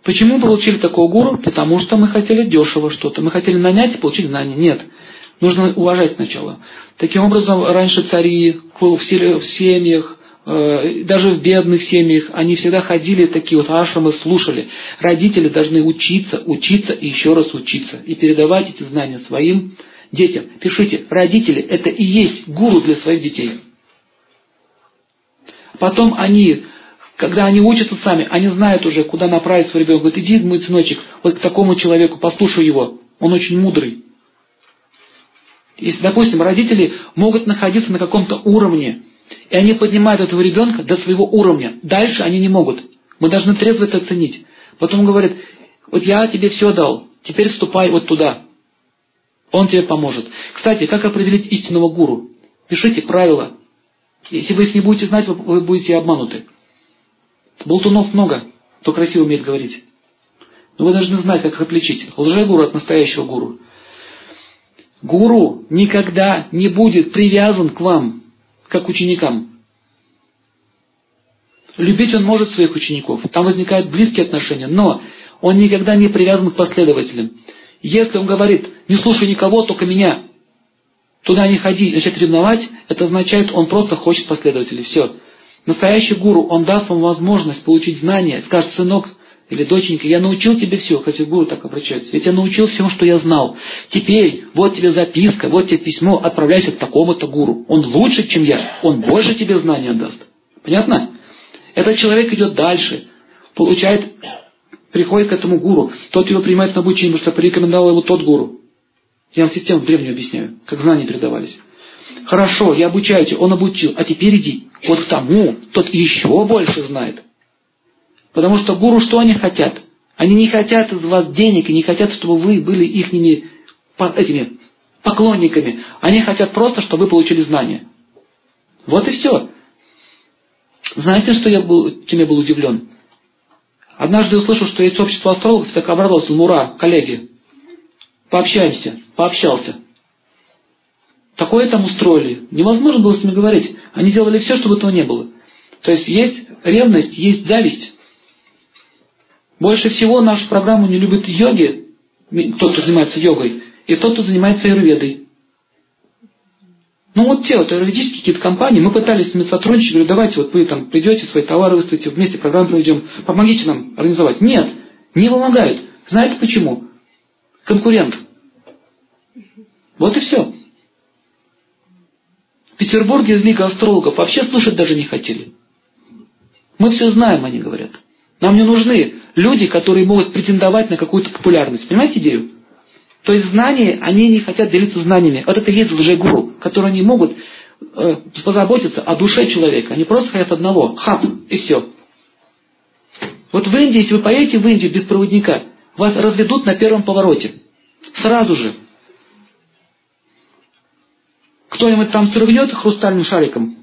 Почему получили такого гуру? Потому что мы хотели дешево что-то. Мы хотели нанять и получить знания. Нет. Нужно уважать сначала. Таким образом, раньше цари в семьях, э, даже в бедных семьях, они всегда ходили такие вот ашрамы, слушали. Родители должны учиться, учиться и еще раз учиться. И передавать эти знания своим детям. Пишите, родители – это и есть гуру для своих детей. Потом они когда они учатся сами, они знают уже, куда направить свой ребенка. Говорит, иди, мой сыночек, вот к такому человеку, послушай его. Он очень мудрый. Если, допустим, родители могут находиться на каком-то уровне, и они поднимают этого ребенка до своего уровня. Дальше они не могут. Мы должны трезво это оценить. Потом говорит, вот я тебе все дал, теперь вступай вот туда. Он тебе поможет. Кстати, как определить истинного гуру? Пишите правила. Если вы их не будете знать, вы будете обмануты. Болтунов много, кто красиво умеет говорить. Но вы должны знать, как их отличить. Лжегуру от настоящего гуру. Гуру никогда не будет привязан к вам, как ученикам. Любить он может своих учеников. Там возникают близкие отношения. Но он никогда не привязан к последователям. Если он говорит, не слушай никого, только меня, туда не ходи, начать ревновать, это означает, он просто хочет последователей. Все. Настоящий гуру, он даст вам возможность получить знания, скажет, сынок или доченька, я научил тебе все, хотя гуру так обращаются, я тебя научил всему, что я знал. Теперь, вот тебе записка, вот тебе письмо, отправляйся к такому-то гуру. Он лучше, чем я, он больше тебе знания даст. Понятно? Этот человек идет дальше, получает, приходит к этому гуру, тот его принимает на обучение, потому что порекомендовал его тот гуру. Я вам систему древнюю объясняю, как знания передавались. Хорошо, я обучаю тебя, он обучил, а теперь иди. Вот к тому, тот еще больше знает. Потому что гуру что они хотят? Они не хотят из вас денег и не хотят, чтобы вы были ихними этими поклонниками. Они хотят просто, чтобы вы получили знания. Вот и все. Знаете, что я был, чем был удивлен? Однажды услышал, что есть общество астрологов, так обрадовался, ну коллеги, пообщаемся, пообщался. Такое там устроили. Невозможно было с ними говорить. Они делали все, чтобы этого не было. То есть есть ревность, есть зависть. Больше всего нашу программу не любят йоги, тот, кто занимается йогой, и тот, кто занимается аюрведой. Ну вот те вот юридические какие-то компании, мы пытались с ними сотрудничать, говорю, давайте вот вы там придете, свои товары выставите, вместе программу проведем, помогите нам организовать. Нет, не помогают. Знаете почему? Конкурент. Вот и все. Петербурге из астрологов вообще слушать даже не хотели. Мы все знаем, они говорят. Нам не нужны люди, которые могут претендовать на какую-то популярность. Понимаете идею? То есть знания, они не хотят делиться знаниями. Вот это и есть лжегуру, которые не могут э, позаботиться о душе человека. Они просто хотят одного. Хап, и все. Вот в Индии, если вы поедете в Индию без проводника, вас разведут на первом повороте. Сразу же. Кто-нибудь там срывнет хрустальным шариком.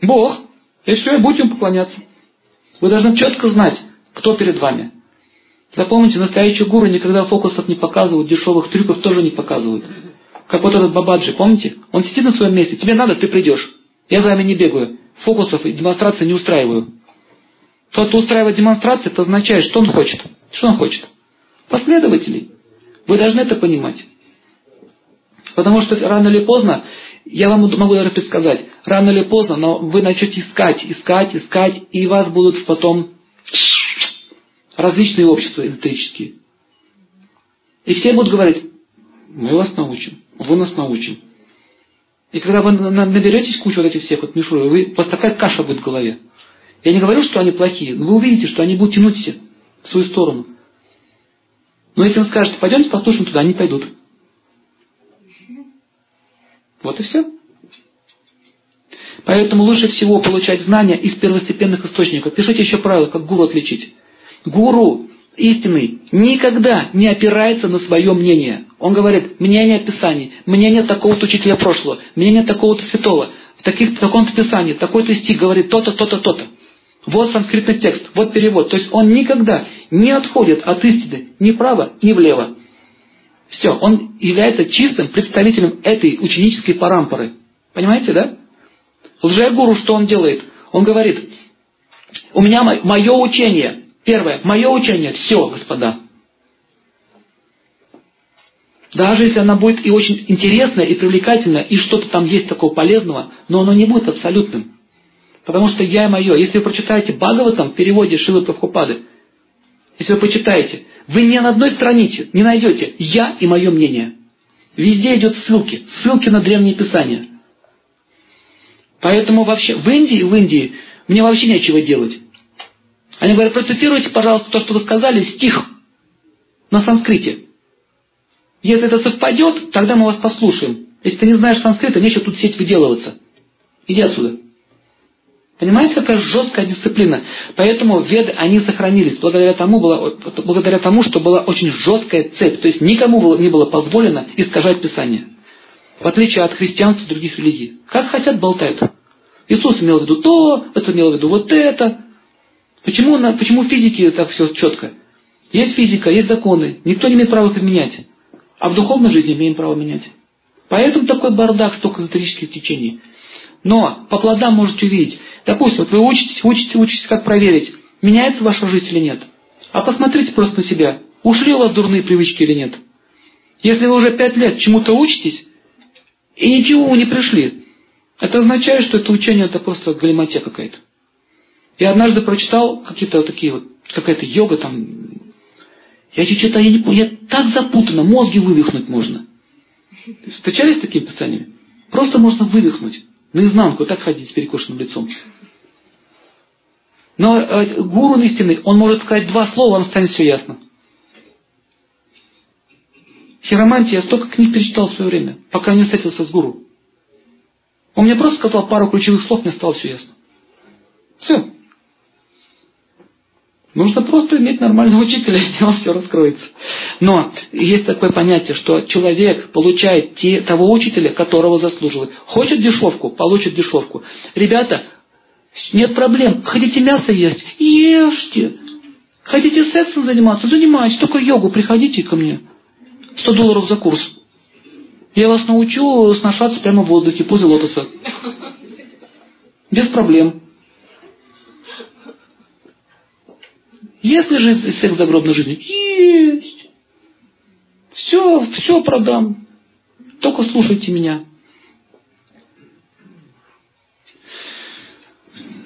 Бог. И все, и будете ему поклоняться. Вы должны четко знать, кто перед вами. Запомните, настоящие гуру никогда фокусов не показывают, дешевых трюков тоже не показывают. Как вот этот Бабаджи, помните? Он сидит на своем месте, тебе надо, ты придешь. Я за вами не бегаю. Фокусов и демонстрации не устраиваю. Тот, кто устраивает демонстрации, это означает, что он хочет. Что он хочет? Последователей. Вы должны это понимать. Потому что рано или поздно, я вам могу даже предсказать, рано или поздно, но вы начнете искать, искать, искать, и вас будут потом различные общества эзотерические. И все будут говорить, мы вас научим, вы нас научим. И когда вы наберетесь кучу вот этих всех вот мишуры, у вас такая каша будет в голове. Я не говорю, что они плохие, но вы увидите, что они будут тянуть все в свою сторону. Но если вы скажете, пойдемте послушаем туда, они пойдут. Вот и все. Поэтому лучше всего получать знания из первостепенных источников. Пишите еще правила, как гуру отличить. Гуру истинный никогда не опирается на свое мнение. Он говорит, мнение Писаний, мнение такого-то учителя прошлого, мнение такого-то святого, в, таких, в таком-то Писании, такой-то стих говорит то-то, то-то, то-то. Вот санскритный текст, вот перевод. То есть он никогда не отходит от истины ни вправо, ни влево. Все, он является чистым представителем этой ученической парампоры. Понимаете, да? Лжегуру что он делает? Он говорит, у меня мое учение, Первое, мое учение, все, господа. Даже если она будет и очень интересная, и привлекательная, и что-то там есть такого полезного, но оно не будет абсолютным. Потому что я и мое. Если вы прочитаете Бхагаватам в переводе Шилы Прабхупады, если вы почитаете, вы ни на одной странице не найдете «я» и мое мнение. Везде идет ссылки, ссылки на древние писания. Поэтому вообще в Индии, в Индии мне вообще нечего делать. Они говорят, процитируйте, пожалуйста, то, что вы сказали, стих на санскрите. Если это совпадет, тогда мы вас послушаем. Если ты не знаешь санскрита, нечего тут сеть выделываться. Иди отсюда. Понимаете, какая жесткая дисциплина. Поэтому веды, они сохранились благодаря тому, было, благодаря тому, что была очень жесткая цепь. То есть никому не было позволено искажать Писание. В отличие от христианства и других религий. Как хотят, болтают. Иисус имел в виду то, это имел в виду вот это. Почему, почему в физике так все четко? Есть физика, есть законы, никто не имеет права их изменять. А в духовной жизни имеем право менять. Поэтому такой бардак, столько эзотерических течений. Но по плодам можете увидеть, Допустим, вот вы учитесь, учитесь, учитесь, как проверить, меняется ваша жизнь или нет. А посмотрите просто на себя. Ушли у вас дурные привычки или нет? Если вы уже пять лет чему-то учитесь, и ничего не пришли, это означает, что это учение это просто галиматья какая-то. Я однажды прочитал какие-то вот такие вот, какая-то йога там. Я читаю, я не помню, я так запутано, мозги вывихнуть можно. Встречались с такими писаниями? Просто можно вывихнуть. Наизнанку, так ходить с перекошенным лицом. Но э, гуру истинный, он может сказать два слова, вам станет все ясно. Хиромантия, я столько книг перечитал в свое время, пока не встретился с гуру. Он мне просто сказал пару ключевых слов, мне стало все ясно. Все. Нужно просто иметь нормального учителя, *laughs* и вам все раскроется. Но есть такое понятие, что человек получает те, того учителя, которого заслуживает. Хочет дешевку, получит дешевку. Ребята, нет проблем. Хотите мясо есть? Ешьте. Хотите сексом заниматься? Занимайтесь. Только йогу приходите ко мне. 100 долларов за курс. Я вас научу сношаться прямо в воздухе, позы лотоса. Без проблем. Есть ли жизнь, секс в загробной жизни? Есть. Все, все продам. Только слушайте меня.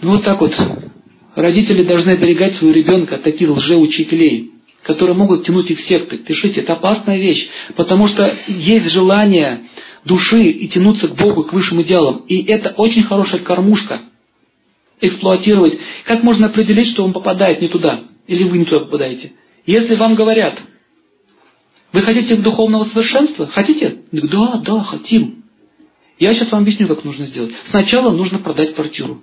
Ну вот так вот. Родители должны оберегать своего ребенка от таких лжеучителей, которые могут тянуть их в секты. Пишите, это опасная вещь, потому что есть желание души и тянуться к Богу, к высшим идеалам. И это очень хорошая кормушка. Эксплуатировать. Как можно определить, что он попадает не туда? Или вы не туда попадаете? Если вам говорят, вы хотите духовного совершенства? Хотите? Да, да, хотим. Я сейчас вам объясню, как нужно сделать. Сначала нужно продать квартиру.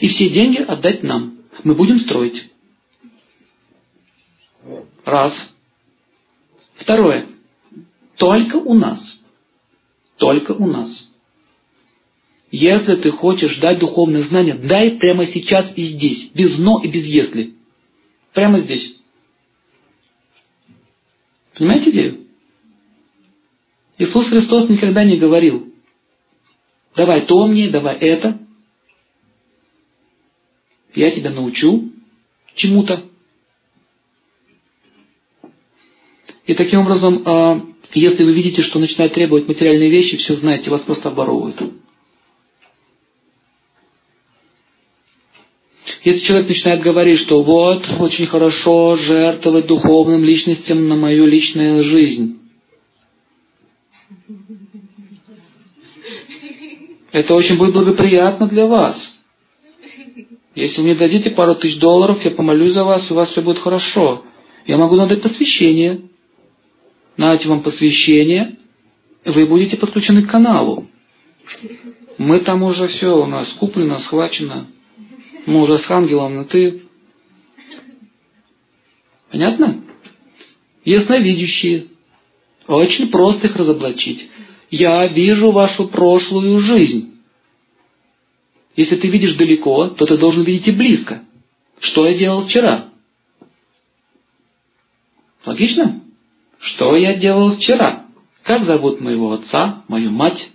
И все деньги отдать нам. Мы будем строить. Раз. Второе. Только у нас. Только у нас. Если ты хочешь дать духовное знание, дай прямо сейчас и здесь, без «но» и без «если». Прямо здесь. Понимаете идею? Иисус Христос никогда не говорил, давай то мне, давай это. Я тебя научу чему-то. И таким образом, а, если вы видите, что начинает требовать материальные вещи, все знаете, вас просто оборовывают. Если человек начинает говорить, что вот, очень хорошо жертвовать духовным личностям на мою личную жизнь. Это очень будет благоприятно для вас. Если мне дадите пару тысяч долларов, я помолюсь за вас, и у вас все будет хорошо. Я могу надать посвящение. Дайте вам посвящение, вы будете подключены к каналу. Мы там уже все у нас куплено, схвачено. Мы уже с ангелом на ты. Понятно? Ясновидящие. Очень просто их разоблачить. Я вижу вашу прошлую жизнь. Если ты видишь далеко, то ты должен видеть и близко. Что я делал вчера? Логично? Что я делал вчера? Как зовут моего отца, мою мать?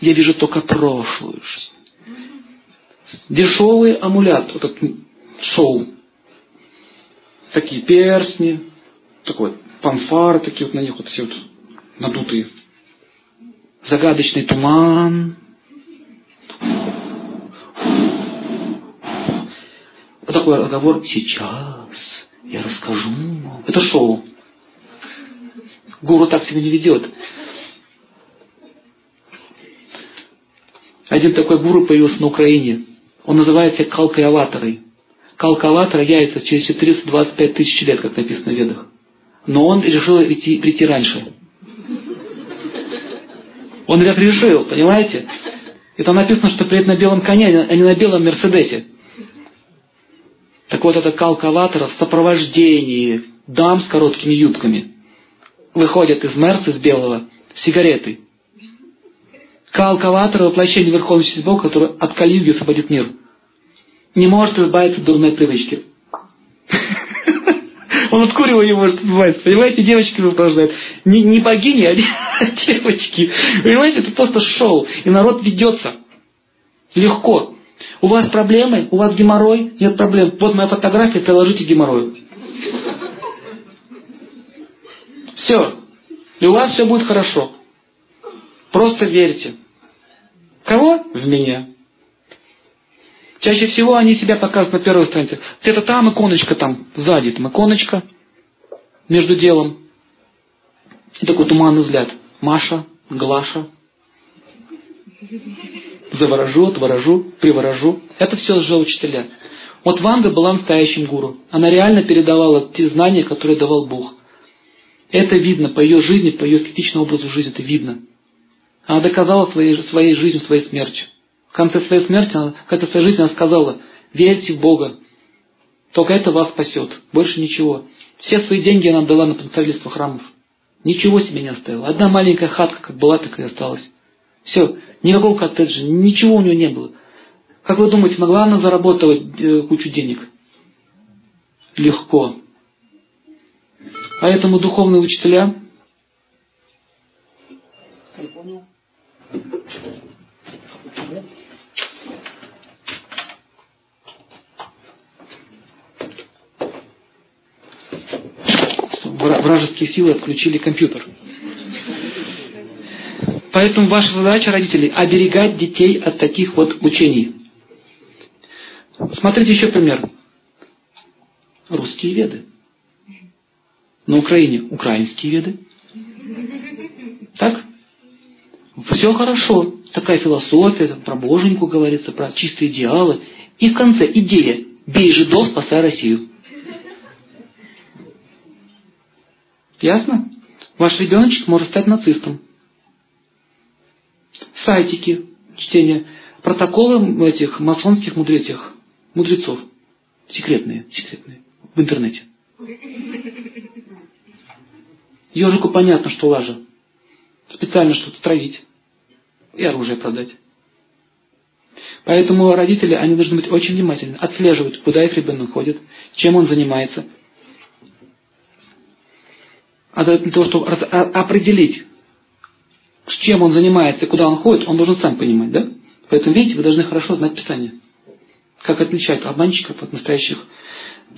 Я вижу только прошлую жизнь. Дешевый амулет, вот этот шоу. Такие перстни, такой панфары, такие вот на них вот все вот надутые. Загадочный туман. Вот такой разговор сейчас я расскажу. Это шоу. Гуру так себя не ведет. Один такой гуру появился на Украине. Он называется Калкаяватарой. Калкаватора явится через 425 тысяч лет, как написано в Ведах. Но он решил прийти, прийти раньше. Он решил, понимаете? И там написано, что приедет на белом коне, а не на белом Мерседесе. Так вот, это Калкаватора в сопровождении дам с короткими юбками выходят из Мерса, из белого, с сигаретой. Калкаватор – воплощение Верховного Чести Бога, который от Калиюги освободит мир. Не может избавиться от дурной привычки. Он от курева не может отбиваться. Понимаете, девочки сопровождают. Не, не богини, а *laughs* девочки. Понимаете, это просто шоу. И народ ведется. Легко. У вас проблемы? У вас геморрой? Нет проблем. Вот моя фотография, приложите геморрою. Все. И у вас все будет хорошо. Просто верьте. Кого? В меня. Чаще всего они себя показывают на первой странице. Где-то там иконочка, там сзади, там иконочка между делом. И такой туманный взгляд. Маша, Глаша. Заворожу, отворожу, приворожу. Это все лжеучителя. Вот Ванга была настоящим гуру. Она реально передавала те знания, которые давал Бог. Это видно по ее жизни, по ее эстетичному образу жизни, это видно. Она доказала своей, своей жизнью, своей смертью. В конце своей смерти, в конце своей жизни она сказала, верьте в Бога. Только это вас спасет. Больше ничего. Все свои деньги она отдала на строительство храмов. Ничего себе не оставила. Одна маленькая хатка, как была, так и осталась. Все. Никакого коттеджа. Ничего у нее не было. Как вы думаете, могла она заработать э, кучу денег? Легко. Поэтому духовные учителя... Я понял. Вражеские силы отключили компьютер. Поэтому ваша задача, родителей, оберегать детей от таких вот учений. Смотрите еще пример. Русские веды. На Украине украинские веды. Так? Все хорошо. Такая философия, про боженьку говорится, про чистые идеалы. И в конце идея «бей жидов, спасай Россию». Ясно? Ваш ребеночек может стать нацистом. Сайтики, чтение, протоколы этих масонских мудрецов, мудрецов. Секретные, секретные. В интернете. Ежику понятно, что лажа. Специально что-то травить и оружие продать. Поэтому родители, они должны быть очень внимательны, отслеживать, куда их ребенок ходит, чем он занимается. А для того, чтобы определить, с чем он занимается и куда он ходит, он должен сам понимать, да? Поэтому, видите, вы должны хорошо знать Писание. Как отличать обманщиков от настоящих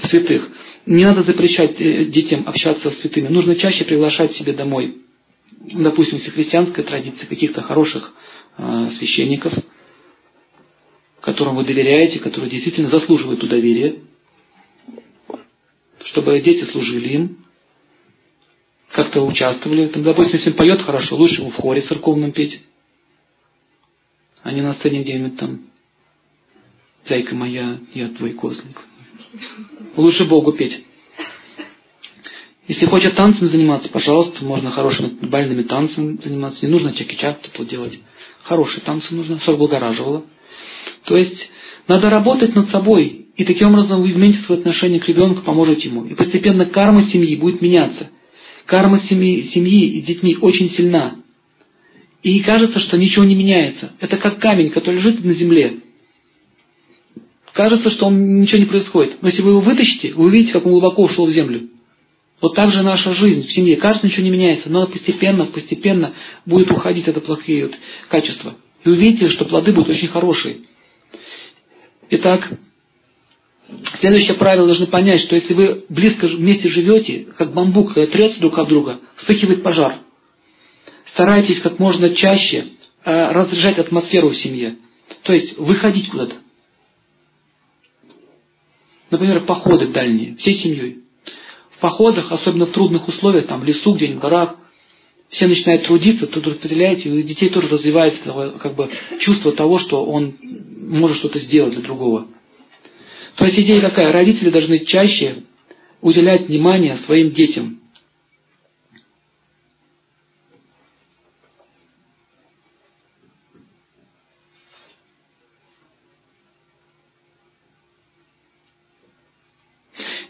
святых. Не надо запрещать э, детям общаться с святыми. Нужно чаще приглашать себе домой допустим, если христианская традиция каких-то хороших э, священников, которым вы доверяете, которые действительно заслуживают у доверия, чтобы дети служили им, как-то участвовали. Там, допустим, если поет хорошо, лучше ему в хоре церковном петь, а не на сцене где-нибудь там «Зайка моя, я твой козлик». Лучше Богу петь. Если хочет танцами заниматься, пожалуйста, можно хорошими бальными танцами заниматься. Не нужно чаки-чак тут делать. Хорошие танцы нужно, чтобы благораживало. То есть надо работать над собой. И таким образом вы измените свое отношение к ребенку, поможете ему. И постепенно карма семьи будет меняться. Карма семьи, семьи с детьми очень сильна. И кажется, что ничего не меняется. Это как камень, который лежит на земле. Кажется, что он ничего не происходит. Но если вы его вытащите, вы увидите, как он глубоко ушел в землю. Вот так же наша жизнь в семье. Кажется, ничего не меняется, но постепенно, постепенно будет уходить это плохие вот качества. И увидите, что плоды будут очень хорошие. Итак, следующее правило должны понять, что если вы близко вместе живете, как бамбук, трется друг от друга, вспыхивает пожар. Старайтесь как можно чаще э, разряжать атмосферу в семье. То есть выходить куда-то. Например, походы дальние, всей семьей походах, особенно в трудных условиях, там в лесу, где-нибудь в горах, все начинают трудиться, тут распределяете, и у детей тоже развивается как бы, чувство того, что он может что-то сделать для другого. То есть идея такая, родители должны чаще уделять внимание своим детям.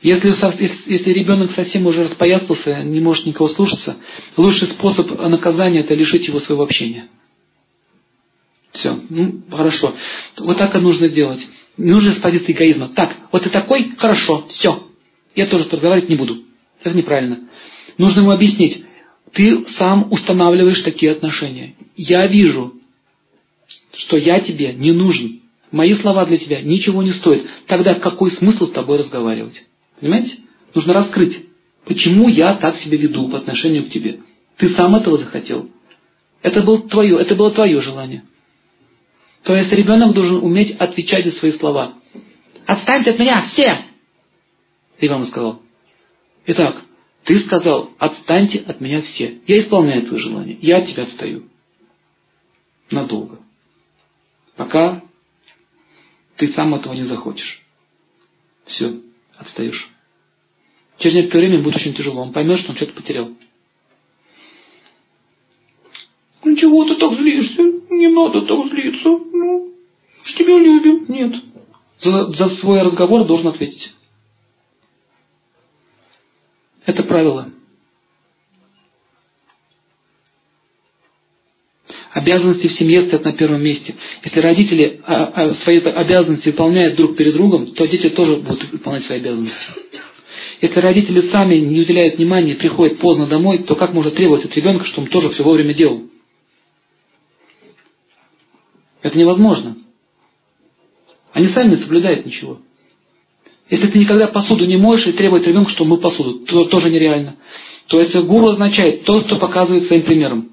Если, если ребенок совсем уже распоясался, не может никого слушаться, лучший способ наказания – это лишить его своего общения. Все, ну, хорошо. Вот так и нужно делать. Нужно с позиции эгоизма. Так, вот ты такой, хорошо, все. Я тоже разговаривать не буду. Это неправильно. Нужно ему объяснить. Ты сам устанавливаешь такие отношения. Я вижу, что я тебе не нужен. Мои слова для тебя ничего не стоят. Тогда какой смысл с тобой разговаривать? Понимаете? Нужно раскрыть, почему я так себя веду по отношению к тебе. Ты сам этого захотел. Это было твое, это было твое желание. То есть ребенок должен уметь отвечать за свои слова. Отстаньте от меня, все! Ребенок сказал. Итак, ты сказал, отстаньте от меня все. Я исполняю твое желание. Я от тебя отстаю. Надолго. Пока ты сам этого не захочешь. Все, отстаешь. Через некоторое время будет очень тяжело. Он поймет, что он что-то потерял. Ну чего ты так злишься? Не надо так злиться. Ну, ж тебя любим. Нет. За, за свой разговор должен ответить. Это правило. Обязанности в семье стоят на первом месте. Если родители а, а, свои обязанности выполняют друг перед другом, то дети тоже будут выполнять свои обязанности. Если родители сами не уделяют внимания приходят поздно домой, то как можно требовать от ребенка, чтобы он тоже все вовремя делал? Это невозможно. Они сами не соблюдают ничего. Если ты никогда посуду не моешь и требует ребенка, чтобы мыл посуду, то тоже нереально. То есть гуру означает тот, кто показывает своим примером.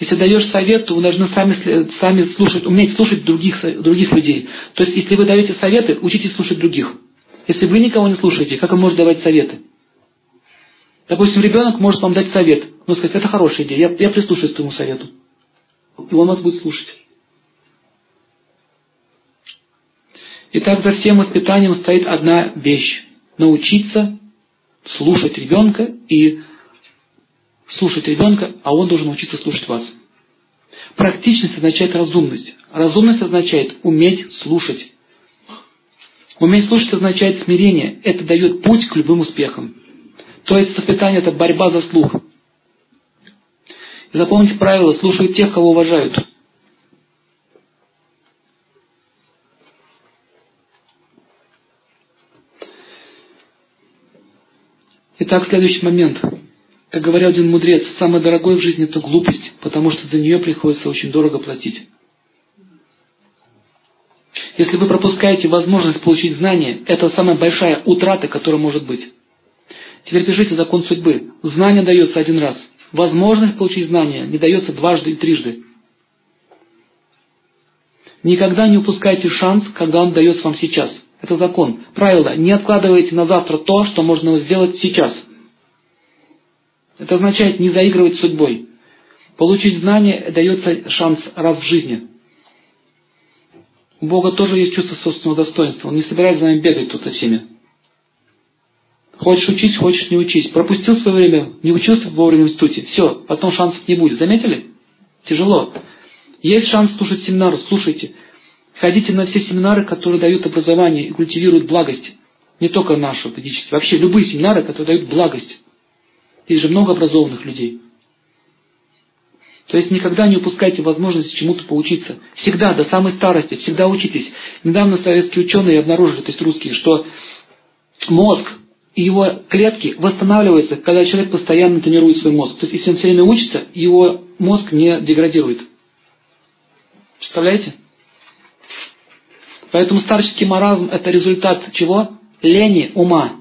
Если даешь совет, то вы должны сами, сами слушать, уметь слушать других, других людей. То есть, если вы даете советы, учитесь слушать других. Если вы никого не слушаете, как он может давать советы? Допустим, ребенок может вам дать совет. Ну, сказать, это хорошая идея, я, я прислушаюсь к твоему совету. И он вас будет слушать. Итак, за всем воспитанием стоит одна вещь. Научиться слушать ребенка и слушать ребенка, а он должен научиться слушать вас. Практичность означает разумность. Разумность означает уметь слушать. Уметь слушать означает смирение. Это дает путь к любым успехам. То есть воспитание – это борьба за слух. И запомните правило, слушают тех, кого уважают. Итак, следующий момент. Как говорил один мудрец, самое дорогое в жизни – это глупость, потому что за нее приходится очень дорого платить. Если вы пропускаете возможность получить знания, это самая большая утрата, которая может быть. Теперь пишите закон судьбы. Знание дается один раз. Возможность получить знания не дается дважды и трижды. Никогда не упускайте шанс, когда он дается вам сейчас. Это закон. Правило. Не откладывайте на завтра то, что можно сделать сейчас. Это означает не заигрывать судьбой. Получить знание дается шанс раз в жизни. У Бога тоже есть чувство собственного достоинства. Он не собирается за нами бегать тут со всеми. Хочешь учись, хочешь не учись. Пропустил свое время, не учился вовремя в институте. Все, потом шансов не будет. Заметили? Тяжело. Есть шанс слушать семинары, слушайте. Ходите на все семинары, которые дают образование и культивируют благость. Не только нашу ведические. Вообще любые семинары, которые дают благость. Есть же много образованных людей. То есть никогда не упускайте возможность чему-то поучиться. Всегда, до самой старости, всегда учитесь. Недавно советские ученые обнаружили, то есть русские, что мозг его клетки восстанавливаются, когда человек постоянно тренирует свой мозг. То есть, если он все время учится, его мозг не деградирует. Представляете? Поэтому старческий маразм – это результат чего? Лени ума.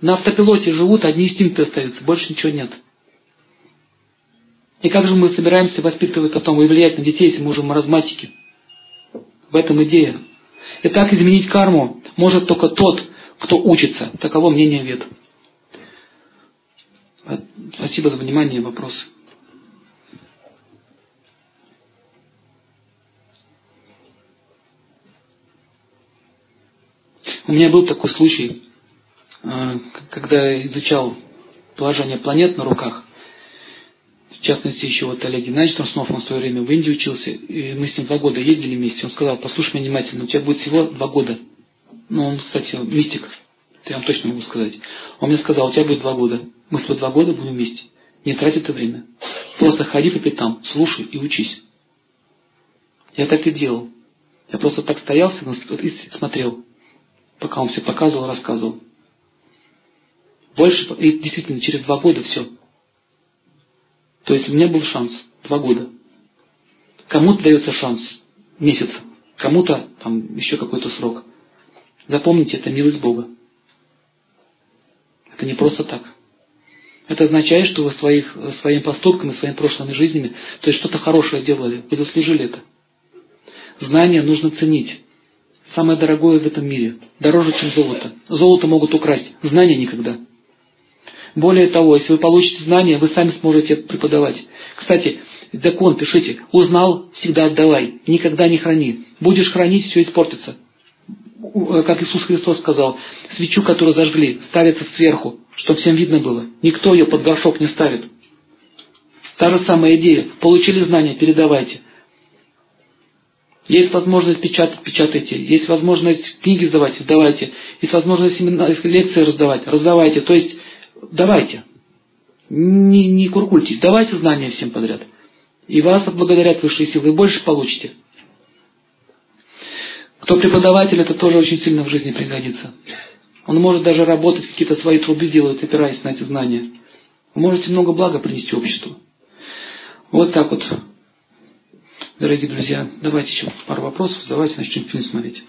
На автопилоте живут, одни инстинкты остаются, больше ничего нет. И как же мы собираемся воспитывать потом и влиять на детей, если мы уже маразматики? В этом идея. И так изменить карму может только тот, кто учится. Таково мнение вет. Спасибо за внимание. Вопросы. У меня был такой случай, а, когда изучал положение планет на руках. В частности, еще вот Олег Геннадьевич Троснов, он в свое время в Индии учился, и мы с ним два года ездили вместе. Он сказал, послушай меня внимательно, у тебя будет всего два года ну, он, кстати, мистик, я вам точно могу сказать. Он мне сказал, у тебя будет два года. Мы с тобой два года будем вместе. Не трать это время. Просто ходи по пятам, слушай и учись. Я так и делал. Я просто так стоял и смотрел, пока он все показывал, рассказывал. Больше, и действительно, через два года все. То есть у меня был шанс, два года. Кому-то дается шанс, месяц, кому-то там еще какой-то срок. Запомните, это милость Бога. Это не просто так. Это означает, что вы своих, своими поступками, своими прошлыми жизнями, то есть что-то хорошее делали, вы заслужили это. Знания нужно ценить. Самое дорогое в этом мире. Дороже, чем золото. Золото могут украсть, знания никогда. Более того, если вы получите знания, вы сами сможете преподавать. Кстати, закон пишите. Узнал, всегда отдавай. Никогда не храни. Будешь хранить, все испортится. Э, как Иисус Христос сказал, свечу, которую зажгли, ставится сверху, чтобы всем видно было. Никто ее под горшок не ставит. Та же самая идея. Получили знания, передавайте. Есть возможность печатать, печатайте. Есть возможность книги сдавать, сдавайте. Есть возможность лекции раздавать, раздавайте. То есть давайте. Не, не куркультесь, давайте знания всем подряд. И вас отблагодарят высшие силы, и больше получите. Кто преподаватель, это тоже очень сильно в жизни пригодится. Он может даже работать, какие-то свои труды делать, опираясь на эти знания. Вы можете много блага принести обществу. Вот так вот. Дорогие друзья, давайте еще пару вопросов задавайте, начнем фильм смотреть.